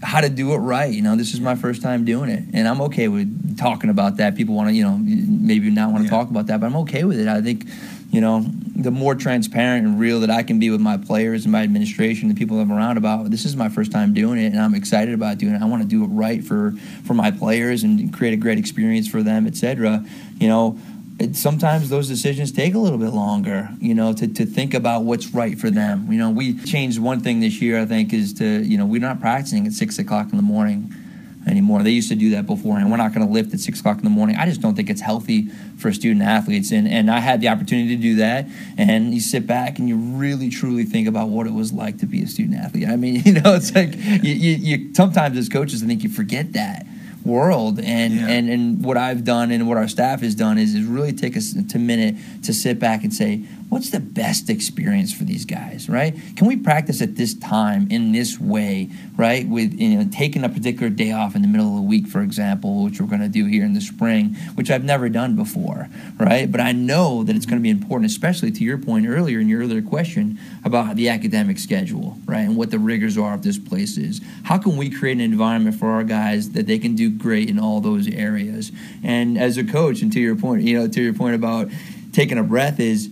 how to do it right. You know, this is my first time doing it, and I'm okay with talking about that. People want to, you know, maybe not want to yeah. talk about that, but I'm okay with it. I think, you know, the more transparent and real that I can be with my players and my administration, the people I'm around about, this is my first time doing it, and I'm excited about doing it. I want to do it right for for my players and create a great experience for them, etc. You know it, sometimes those decisions take a little bit longer, you know, to, to think about what's right for them. You know, we changed one thing this year, I think, is to, you know, we're not practicing at six o'clock in the morning anymore. They used to do that beforehand. We're not going to lift at six o'clock in the morning. I just don't think it's healthy for student athletes. And, and I had the opportunity to do that. And you sit back and you really, truly think about what it was like to be a student athlete. I mean, [LAUGHS] you know, it's like you, you, you sometimes as coaches, I think you forget that world. And, yeah. and and what I've done and what our staff has done is, is really take us a minute to sit back and say, what's the best experience for these guys, right? Can we practice at this time in this way, right? With you know taking a particular day off in the middle of the week, for example, which we're going to do here in the spring, which I've never done before, right? But I know that it's going to be important, especially to your point earlier in your earlier question about the academic schedule, right, and what the rigors are of this place is. How can we create an environment for our guys that they can do great in all those areas? And as a coach, and to your point, you know, to your point about taking a breath is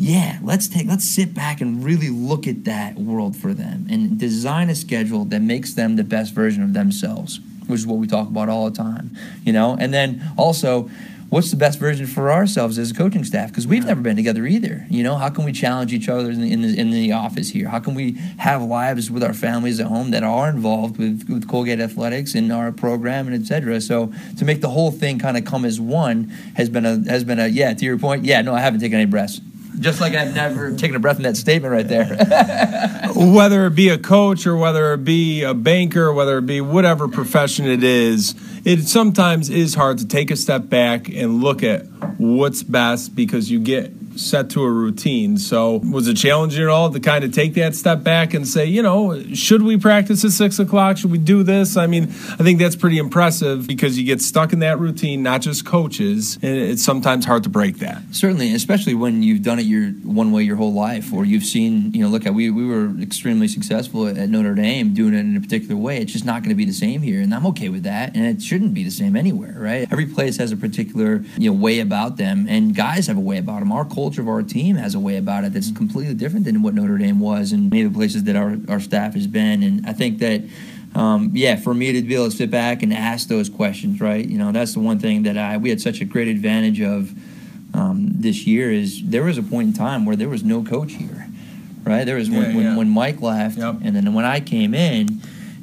yeah, let's take let's sit back and really look at that world for them and design a schedule that makes them the best version of themselves, which is what we talk about all the time, you know. And then also, what's the best version for ourselves as a coaching staff? Because we've never been together either. You know, how can we challenge each other in the, in the, in the office here? How can we have lives with our families at home that are involved with, with Colgate athletics and our program and et cetera? So to make the whole thing kind of come as one has been a has been a yeah. To your point, yeah. No, I haven't taken any breaths just like I've never taken a breath in that statement right there. [LAUGHS] whether it be a coach or whether it be a banker, whether it be whatever profession it is, it sometimes is hard to take a step back and look at what's best because you get set to a routine. So, was it challenging at all to kind of take that step back and say, you know, should we practice at six o'clock? Should we do this? I mean, I think that's pretty impressive because you get stuck in that routine, not just coaches, and it's sometimes hard to break that. Certainly, especially when you've done it your one way your whole life, or you've seen, you know, look at we we were extremely successful at Notre Dame doing it in a particular way. It's just not going to be the same here, and I'm okay with that. And it shouldn't be the same anywhere, right? Every place has a particular you know way about them, and guys have a way about them. Our culture of our team has a way about it that's completely different than what Notre Dame was, and many of the places that our our staff has been. And I think that. Um, yeah, for me to be able to sit back and ask those questions, right? You know, that's the one thing that I we had such a great advantage of um, this year is there was a point in time where there was no coach here, right? There was when, Yeah, when, yeah. when Mike left, Yep. and then when I came in,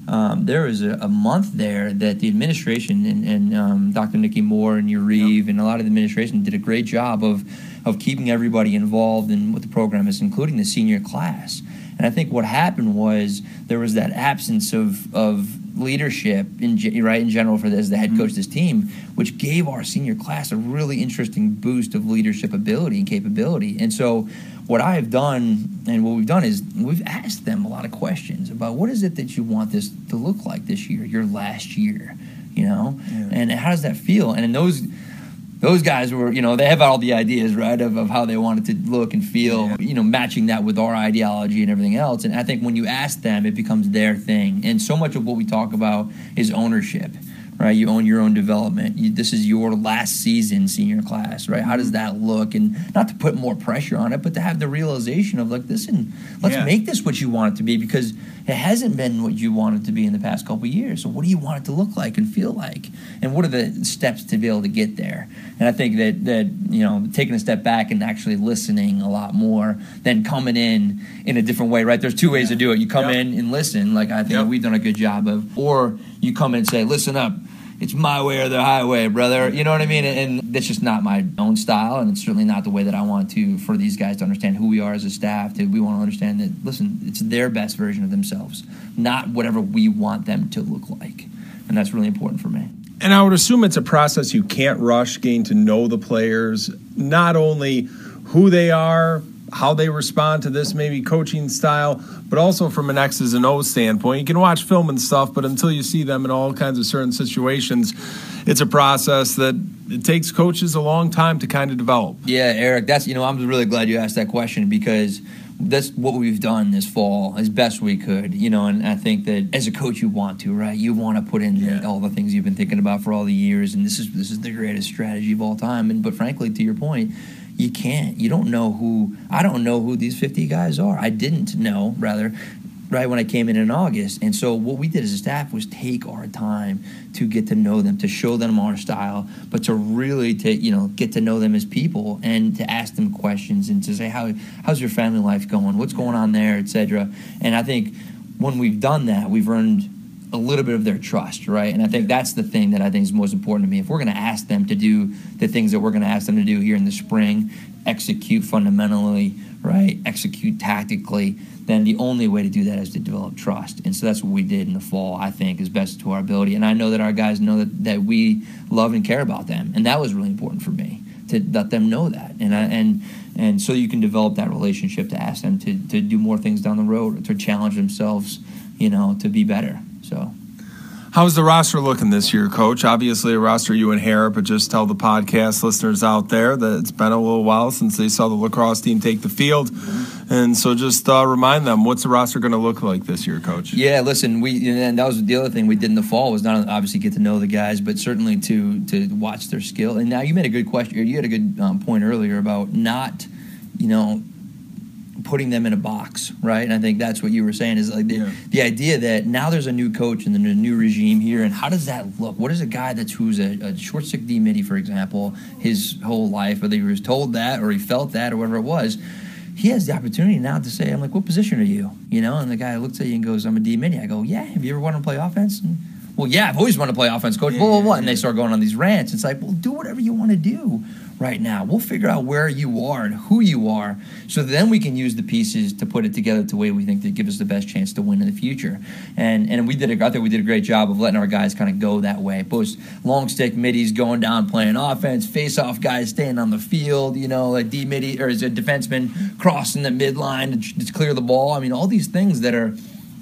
um, there was a, a month there that the administration and, and um, Dr. Nicki Moore and Urive and a lot of the administration did a great job of of keeping everybody involved in what the program is, including the senior class. And I think what happened was there was that absence of of leadership in right in general for this the head mm-hmm. coach of this team, which gave our senior class a really interesting boost of leadership ability and capability. And so, what I have done and what we've done is we've asked them a lot of questions about what is it that you want this to look like this year, your last year, you know, and how does that feel? And in those those guys were, you know, they have all the ideas, right, of, of how they wanted to look and feel, you know, matching that with our ideology and everything else. And I think when you ask them, it becomes their thing. And so much of what we talk about is ownership, right? You own your own development. You, this is your last season, senior class, right? How does mm-hmm. that look? And not to put more pressure on it, but to have the realization of like, listen, let's Yeah. make this what you want it to be because it hasn't been what you want it to be in the past couple of years. So what do you want it to look like and feel like? And what are the steps to be able to get there? And I think that that you know taking a step back and actually listening a lot more than coming in in a different way. Right? There's two ways to do it. You come Yep. in and listen, like I think Yep. we've done a good job of, or you come in and say, "Listen up." It's my way or the highway, brother. You know what I mean? And that's just not my own style, and it's certainly not the way that I want to for these guys to understand who we are as a staff. To we want to understand that listen, it's their best version of themselves, not whatever we want them to look like, and that's really important for me. And I would assume it's a process you can't rush, getting to know the players, not only who they are, how they respond to this maybe coaching style, but also from an X's and O's standpoint. You can watch film and stuff, but until you see them in all kinds of certain situations, it's a process that it takes coaches a long time to kind of develop. Yeah, Eric, that's you know I'm really glad you asked that question because that's what we've done this fall as best we could, you know. And I think that as a coach, you want to, right? You want to put in Yeah. all the things you've been thinking about for all the years, and this is this is the greatest strategy of all time. And but frankly, to your point, you can't. You don't know who. I don't know who these 50 guys are. I didn't know, rather. Right when I came in in August, and so what we did as a staff was take our time to get to know them, to show them our style, but to really to you know get to know them as people and to ask them questions and to say how how's your family life going, what's going on there, etc. And I think when we've done that, we've earned a little bit of their trust, right? And I think that's the thing that I think is most important to me. If we're going to ask them to do the things that we're going to ask them to do here in the spring, execute fundamentally, right? Execute tactically, then the only way to do that is to develop trust. And so that's what we did in the fall, I think, is best to our ability. And I know that our guys know that, that we love and care about them. And that was really important for me to let them know that. And I, and and so you can develop that relationship to ask them to, to do more things down the road, to challenge themselves, you know, to be better. So How's the roster looking this year, Coach? Obviously, a roster you inherit, but just tell the podcast listeners out there that it's been a little while since they saw the lacrosse team take the field, and so just uh, remind them what's the roster going to look like this year, Coach? Yeah, listen, we and that was the other thing we did in the fall was not obviously get to know the guys, but certainly to to watch their skill. And now you made a good question. You had a good um, point earlier about not, you know, putting them in a box, right? And I think that's what you were saying is like the, Yeah. the idea that now there's a new coach and then a new regime here, and how does that look? What is a guy that's who's a, a short stick D midi, for example, his whole life, whether he was told that or he felt that or whatever it was. He has the opportunity now to say, "I'm like, what position are you?" You know, and the guy looks at you and goes, "I'm a D midi." I go, "Yeah, have you ever wanted to play offense?" And, well, yeah, I've always wanted to play offense, coach. Blah blah blah. And they start going on these rants. It's like, well, do whatever you want to do, right now. We'll figure out where you are and who you are, so then we can use the pieces to put it together the way we think to give us the best chance to win in the future. And and we did a, I think we did a great job of letting our guys kind of go that way. Both long stick middies going down playing offense, face off guys staying on the field, you know, a D midi or as a defenseman crossing the midline to, to clear the ball. I mean, all these things that are,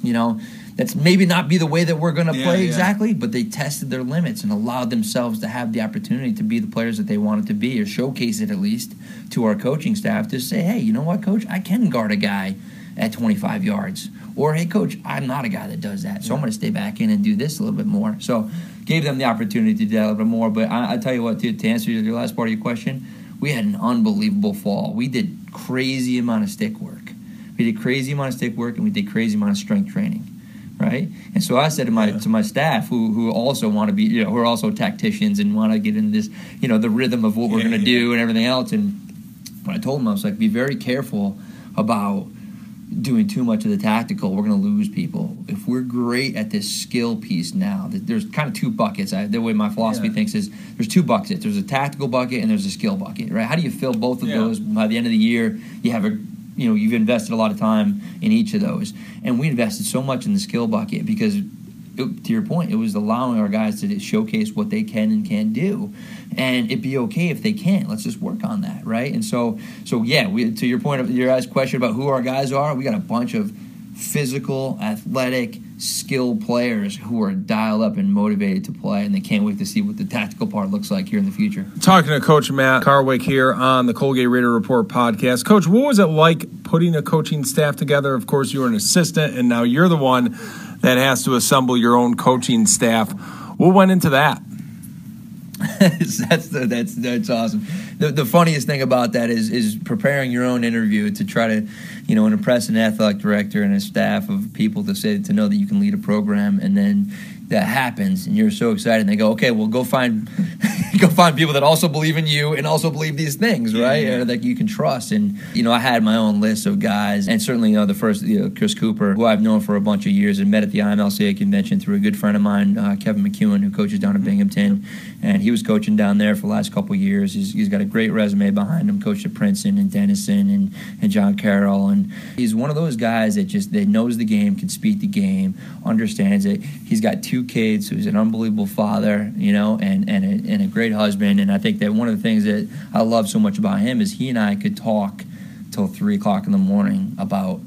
you know that's maybe not be the way that we're going to Yeah, play yeah. exactly, but they tested their limits and allowed themselves to have the opportunity to be the players that they wanted to be, or showcase it at least to our coaching staff to say, hey, you know what, coach, I can guard a guy at 25 yards, or hey, coach, I'm not a guy that does that, so I'm going to stay back in and do this a little bit more. So gave them the opportunity to do that a little bit more. But I, I tell you what, to, to answer your last part of your question, we had an unbelievable fall. We did crazy amount of stick work. We did crazy amount of stick work, and we did crazy amount of strength training right? And so I said to my to my staff, who who also want to be, you know, who are also tacticians and want to get into this, you know, the rhythm of what we're going to yeah. do and everything else. And when I told them, I was like, be very careful about doing too much of the tactical. We're going to lose people. If we're great at this skill piece now, there's kind of two buckets. I, the way my philosophy Yeah. thinks is there's two buckets. There's a tactical bucket and there's a skill bucket, right? How do you fill both of Yeah. those by the end of the year? You have a you know you've invested a lot of time in each of those. And we invested so much in the skill bucket because it, to your point it was allowing our guys to showcase what they can and can't do. And it'd be okay if they can't. Let's just work on that right? And so so yeah we to your point of your asked question about who our guys are we got a bunch of physical athletic skilled players who are dialed up and motivated to play and they can't wait to see what the tactical part looks like here in the future Talking to Coach Matt Karweck here on the Colgate Raider Report podcast. Coach, what was it like putting a coaching staff together? Of course, you were an assistant, and now you're the one that has to assemble your own coaching staff. What went into that? [LAUGHS] that's the, that's that's awesome. The, the funniest thing about that is is preparing your own interview to try to, you know, impress an athletic director and a staff of people to say to know that you can lead a program, and then that happens, and you're so excited. And they go, okay, well, go find [LAUGHS] go find people that also believe in you and also believe these things, right? Yeah. Or that you can trust. And you know, I had my own list of guys, and certainly you know the first, you know, Chris Cooper, who I've known for a bunch of years, and met at the IMLCA convention through a good friend of mine, uh, Kevin McEwen, who coaches down in Binghamton, and he was coaching down there for the last couple of years. He's, he's got a great resume behind him. Coached at Princeton and Denison and and John Carroll, and he's one of those guys that just that knows the game, can speak the game, understands it. He's got two kids, who's an unbelievable father, you know, and and a, and a great husband. And I think that one of the things that I love so much about him is he and I could talk till three o'clock in the morning about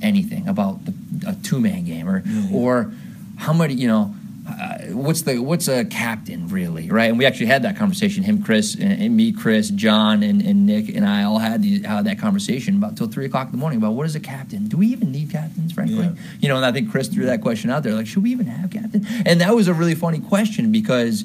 anything, about the, a two man game or mm-hmm. or how many, you know. Uh, what's the what's a captain really right? And we actually had that conversation him chris and, and me chris john and, and nick and i all had, the, had that conversation about till three o'clock in the morning about what is a captain? Do we even need captains frankly? Yeah. you know and i think chris threw that question out there like should we even have captain and that was a really funny question because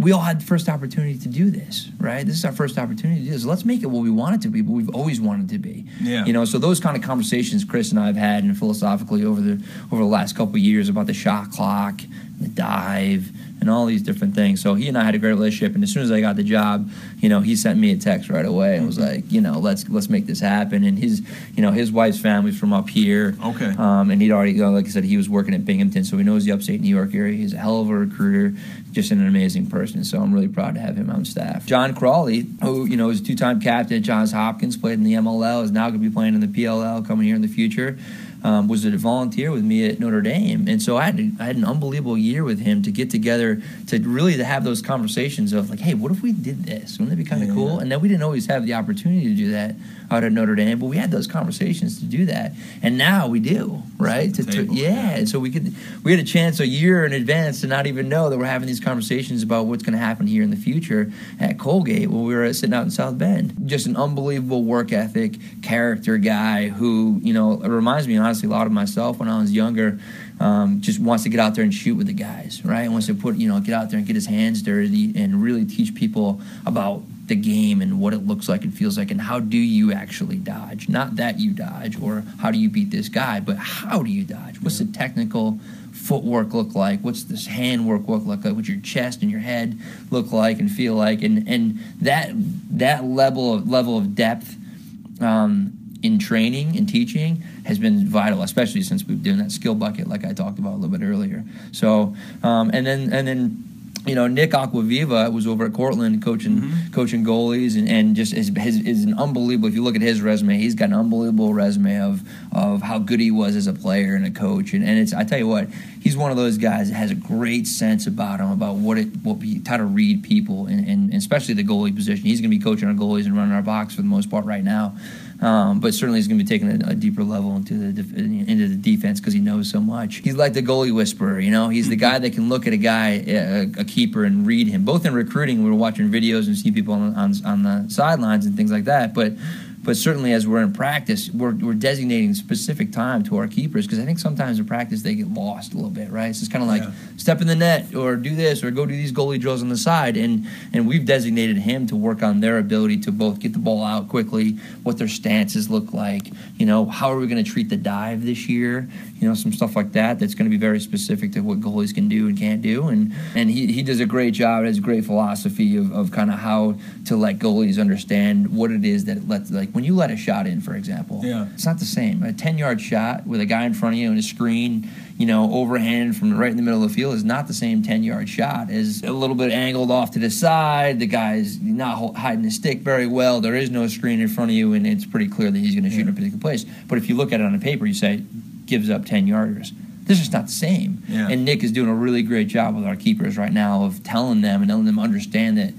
we all had the first opportunity to do this, right? This is our first opportunity to do this. Let's make it what we want it to be, but we've always wanted to be. Yeah. You know, so those kind of conversations Chris and I have had and philosophically over the over the last couple of years about the shot clock, the dive, and all these different things. So he and I had a great relationship, and as soon as I got the job, you know, he sent me a text right away and was like, you know, let's let's make this happen. And his, you know, his wife's family's from up here. Okay. Um, and he'd already, you know, like I said, he was working at Binghamton, so he knows the upstate New York area. He's a hell of a recruiter, just an amazing person. So I'm really proud to have him on staff. John Crawley, who you know is two-time captain at Johns Hopkins, played in the MLL, is now going to be playing in the PLL coming here in the future. Um, was a volunteer with me at Notre Dame, and so I had, I had an unbelievable year with him to get together to really to have those conversations of like, hey, what if we did this? Wouldn't that be kind of Yeah, cool? And then we didn't always have the opportunity to do that out at Notre Dame, but we had those conversations to do that, and now we do, right? To, to, yeah, yeah. so we could we had a chance a year in advance to not even know that we're having these conversations about what's going to happen here in the future at Colgate when we were sitting out in South Bend. Just an unbelievable work ethic, character guy who you know it reminds me honestly a lot of myself when I was younger. Um, just wants to get out there and shoot with the guys, right? Wants to put you know get out there and get his hands dirty and really teach people about the game and what it looks like and feels like and how do you actually dodge? Not that you dodge or how do you beat this guy but how do you dodge? What's the technical footwork look like? What's this handwork look like? What's your chest and your head look like and feel like? And and that that level of level of depth um, in training and teaching has been vital, especially since we've been doing that skill bucket, like I talked about a little bit earlier. So, um, and then and then you know, Nick Acquaviva was over at Cortland coaching Mm-hmm. coaching goalies and, and just is, is, is an unbelievable. If you look at his resume, he's got an unbelievable resume of of how good he was as a player and a coach. And, and it's I tell you what, he's one of those guys that has a great sense about him about what it what he, how to read people and, and, and especially the goalie position. He's going to be coaching our goalies and running our box for the most part right now. Um, but certainly he's going to be taking a, a deeper level into the def- into the defense because he knows so much. He's like the goalie whisperer, you know. He's the guy that can look at a guy, a, a keeper, and read him. Both in recruiting, we were watching videos and see people on, on on the sidelines and things like that. But but certainly as we're in practice, we're, we're designating specific time to our keepers because I think sometimes in practice they get lost a little bit, right? So it's kind of like Yeah. step in the net or do this or go do these goalie drills on the side, and and we've designated him to work on their ability to both get the ball out quickly, what their stances look like, you know, how are we going to treat the dive this year, you know, some stuff like that. That's going to be very specific to what goalies can do and can't do, and and he, he does a great job. Has a great philosophy of, of kind of how to let goalies understand what it is that lets like when you let a shot in, for example, Yeah. it's not the same. A ten yard shot with a guy in front of you and a screen, you know, overhand from right in the middle of the field is not the same ten yard shot as a little bit angled off to the side. The guy's not hiding his stick very well. There is no screen in front of you, and it's pretty clear that he's going to shoot in a particular place. But if you look at it on the paper, you say gives up ten yarders. This is not the same. Yeah. And Nick is doing a really great job with our keepers right now of telling them and letting them understand that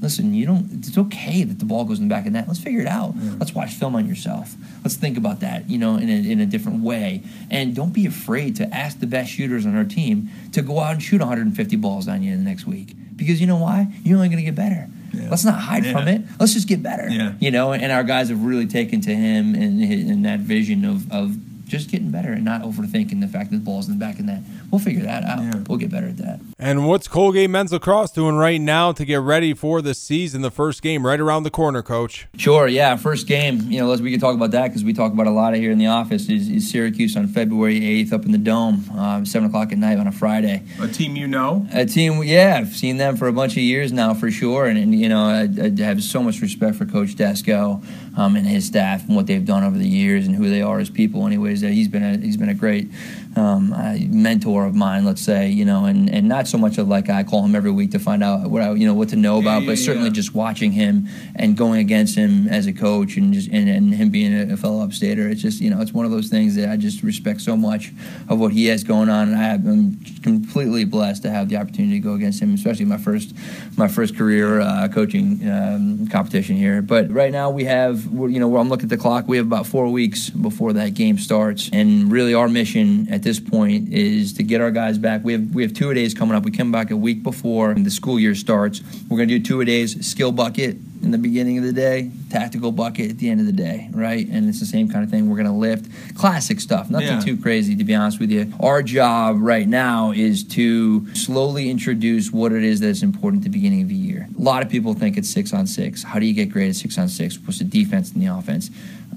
listen, you don't. It's okay that the ball goes in the back of the net. Let's figure it out. Let's watch film on yourself. Let's think about that, you know, in a, in a different way. And don't be afraid to ask the best shooters on our team to go out and shoot 150 balls on you in the next week. Because you know why? You're only going to get better. Yeah. Let's not hide Yeah. from it. Let's just get better. Yeah. You know, and our guys have really taken to him and, and that vision of, of just getting better and not overthinking the fact that the ball's in the back of the net. We'll figure that out. Yeah. We'll get better at that. And what's Colgate men's lacrosse doing right now to get ready for the season? The first game right around the corner, Coach. Sure, yeah. First game, you know, let's, we can talk about that because we talk about a lot of here in the office. Is, is Syracuse on February 8th up in the Dome, um, 7 o'clock at night on a Friday. A team you know? A team, yeah, I've seen them for a bunch of years now for sure. And, and you know, I, I have so much respect for Coach Desko um, and his staff and what they've done over the years and who they are as people. Anyways, uh, he's been a, he's been a great um, mentor of mine, let's say, you know, and, and not so much of like I call him every week to find out what I, you know, what to know about, yeah, but certainly yeah. just watching him and going against him as a coach and just and, and him being a, fellow upstater. It's just, you know, it's one of those things that I just respect so much of what he has going on. And I have, I'm completely blessed to have the opportunity to go against him, especially my first my first career uh, coaching um, competition here. But right now we have, we're, you know, I'm looking at the clock. We have about four weeks before that game starts, and really our mission at this point is to get our guys back. We have we have two a days coming up. We come back a week before the school year starts. We're going to do two a days, skill bucket in the beginning of the day, tactical bucket at the end of the day, right? And it's the same kind of thing. We're going to lift classic stuff, nothing Yeah. too crazy to be honest with you. Our job right now is to slowly introduce what it is that's important at the beginning of the year. A lot of people think it's six on six. How do you get great at six on six? What's the defense and the offense?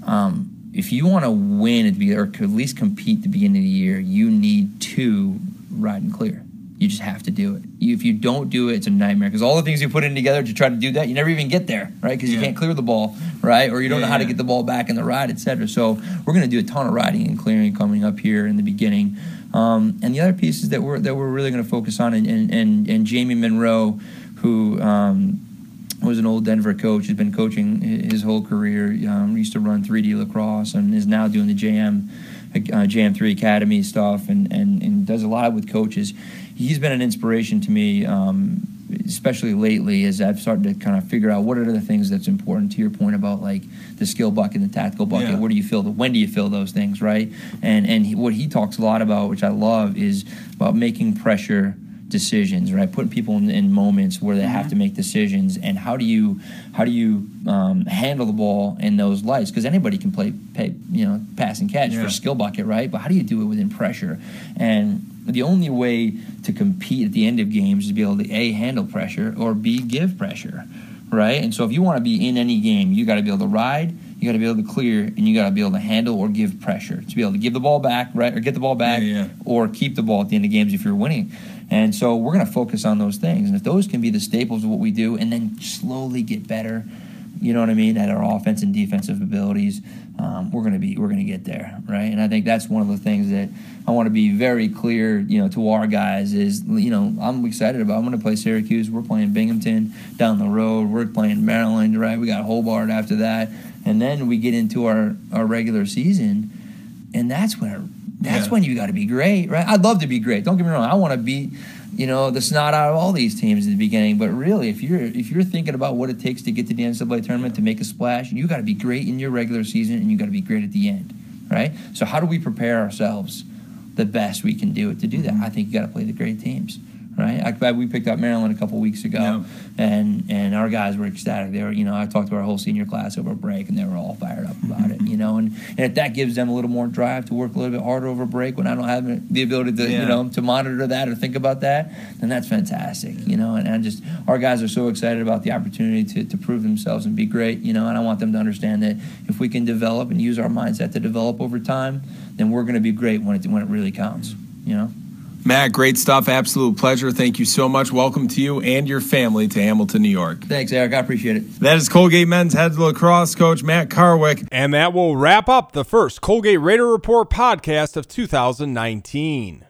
Um, if you want to win at the beginning, or at least compete at the beginning of the year, you need to ride and clear. You just have to do it. You, if you don't do it, it's a nightmare because all the things you put in together to try to do that, you never even get there, right? Because you can't clear the ball, right? Or you don't Yeah, know how to get the ball back in the ride, etc. So we're going to do a ton of riding and clearing coming up here in the beginning. Um, and the other pieces that we're that we're really going to focus on, and, and, and, and Jamie Munro, who um, was an old Denver coach, has been coaching his whole career. Um, used to run 3D lacrosse and is now doing the JM uh, JM3 Academy stuff and, and, and does a lot with coaches. He's been an inspiration to me, um, especially lately, as I've started to kind of figure out what are the things that's important. To your point about like the skill bucket and the tactical bucket, Yeah. where do you feel? The, when do you feel those things, right? And and he, what he talks a lot about, which I love, is about making pressure decisions right? Putting people in, in moments where they have to make decisions and how do you how do you um, handle the ball in those lights? Because anybody can play pay, you know pass and catch Yeah. for skill bucket right? But how do you do it within pressure? And the only way to compete at the end of games is to be able to a handle pressure or b give pressure right? And so if you want to be in any game you got to be able to ride you got to be able to clear and you got to be able to handle or give pressure. To be able to give the ball back right or get the ball back Yeah, yeah. or keep the ball at the end of games if you're winning. And so we're going to focus on those things. And if those can be the staples of what we do and then slowly get better, You know what I mean? At our offense and defensive abilities, um, we're gonna be we're gonna get there, right? And I think that's one of the things that I want to be very clear, you know, to our guys is, you know, I'm excited about. I'm gonna play Syracuse. We're playing Binghamton down the road. We're playing Maryland, right? We got Hobart after that, and then we get into our our regular season, and that's when that's Yeah. when you got to be great, right? I'd love to be great. Don't get me wrong. I want to beat, you know, the snot out of all these teams at the beginning. But really, if you're if you're thinking about what it takes to get to the NCAA tournament to make a splash, you got to be great in your regular season, and you got to be great at the end, right? So how do we prepare ourselves the best we can do it to do that? Mm-hmm. I think you got to play the great teams. Right, I, we picked up Maryland a couple weeks ago, Yeah. and and our guys were ecstatic. They were, you know, I talked to our whole senior class over break, and they were all fired up about it. Mm-hmm. You know, and, and if that gives them a little more drive to work a little bit harder over break, when I don't have the ability to, Yeah. you know, to monitor that or think about that, then that's fantastic. You know, and, and just our guys are so excited about the opportunity to, to prove themselves and be great. You know, and I want them to understand that if we can develop and use our mindset to develop over time, then we're going to be great when it when it really counts. You know. Matt, great stuff. Absolute pleasure. Thank you so much. Welcome to you and your family to Hamilton, New York. Thanks, Eric. I appreciate it. That is Colgate men's head lacrosse coach Matt Karweck. And that will wrap up the first Colgate Raider Report podcast of 2019.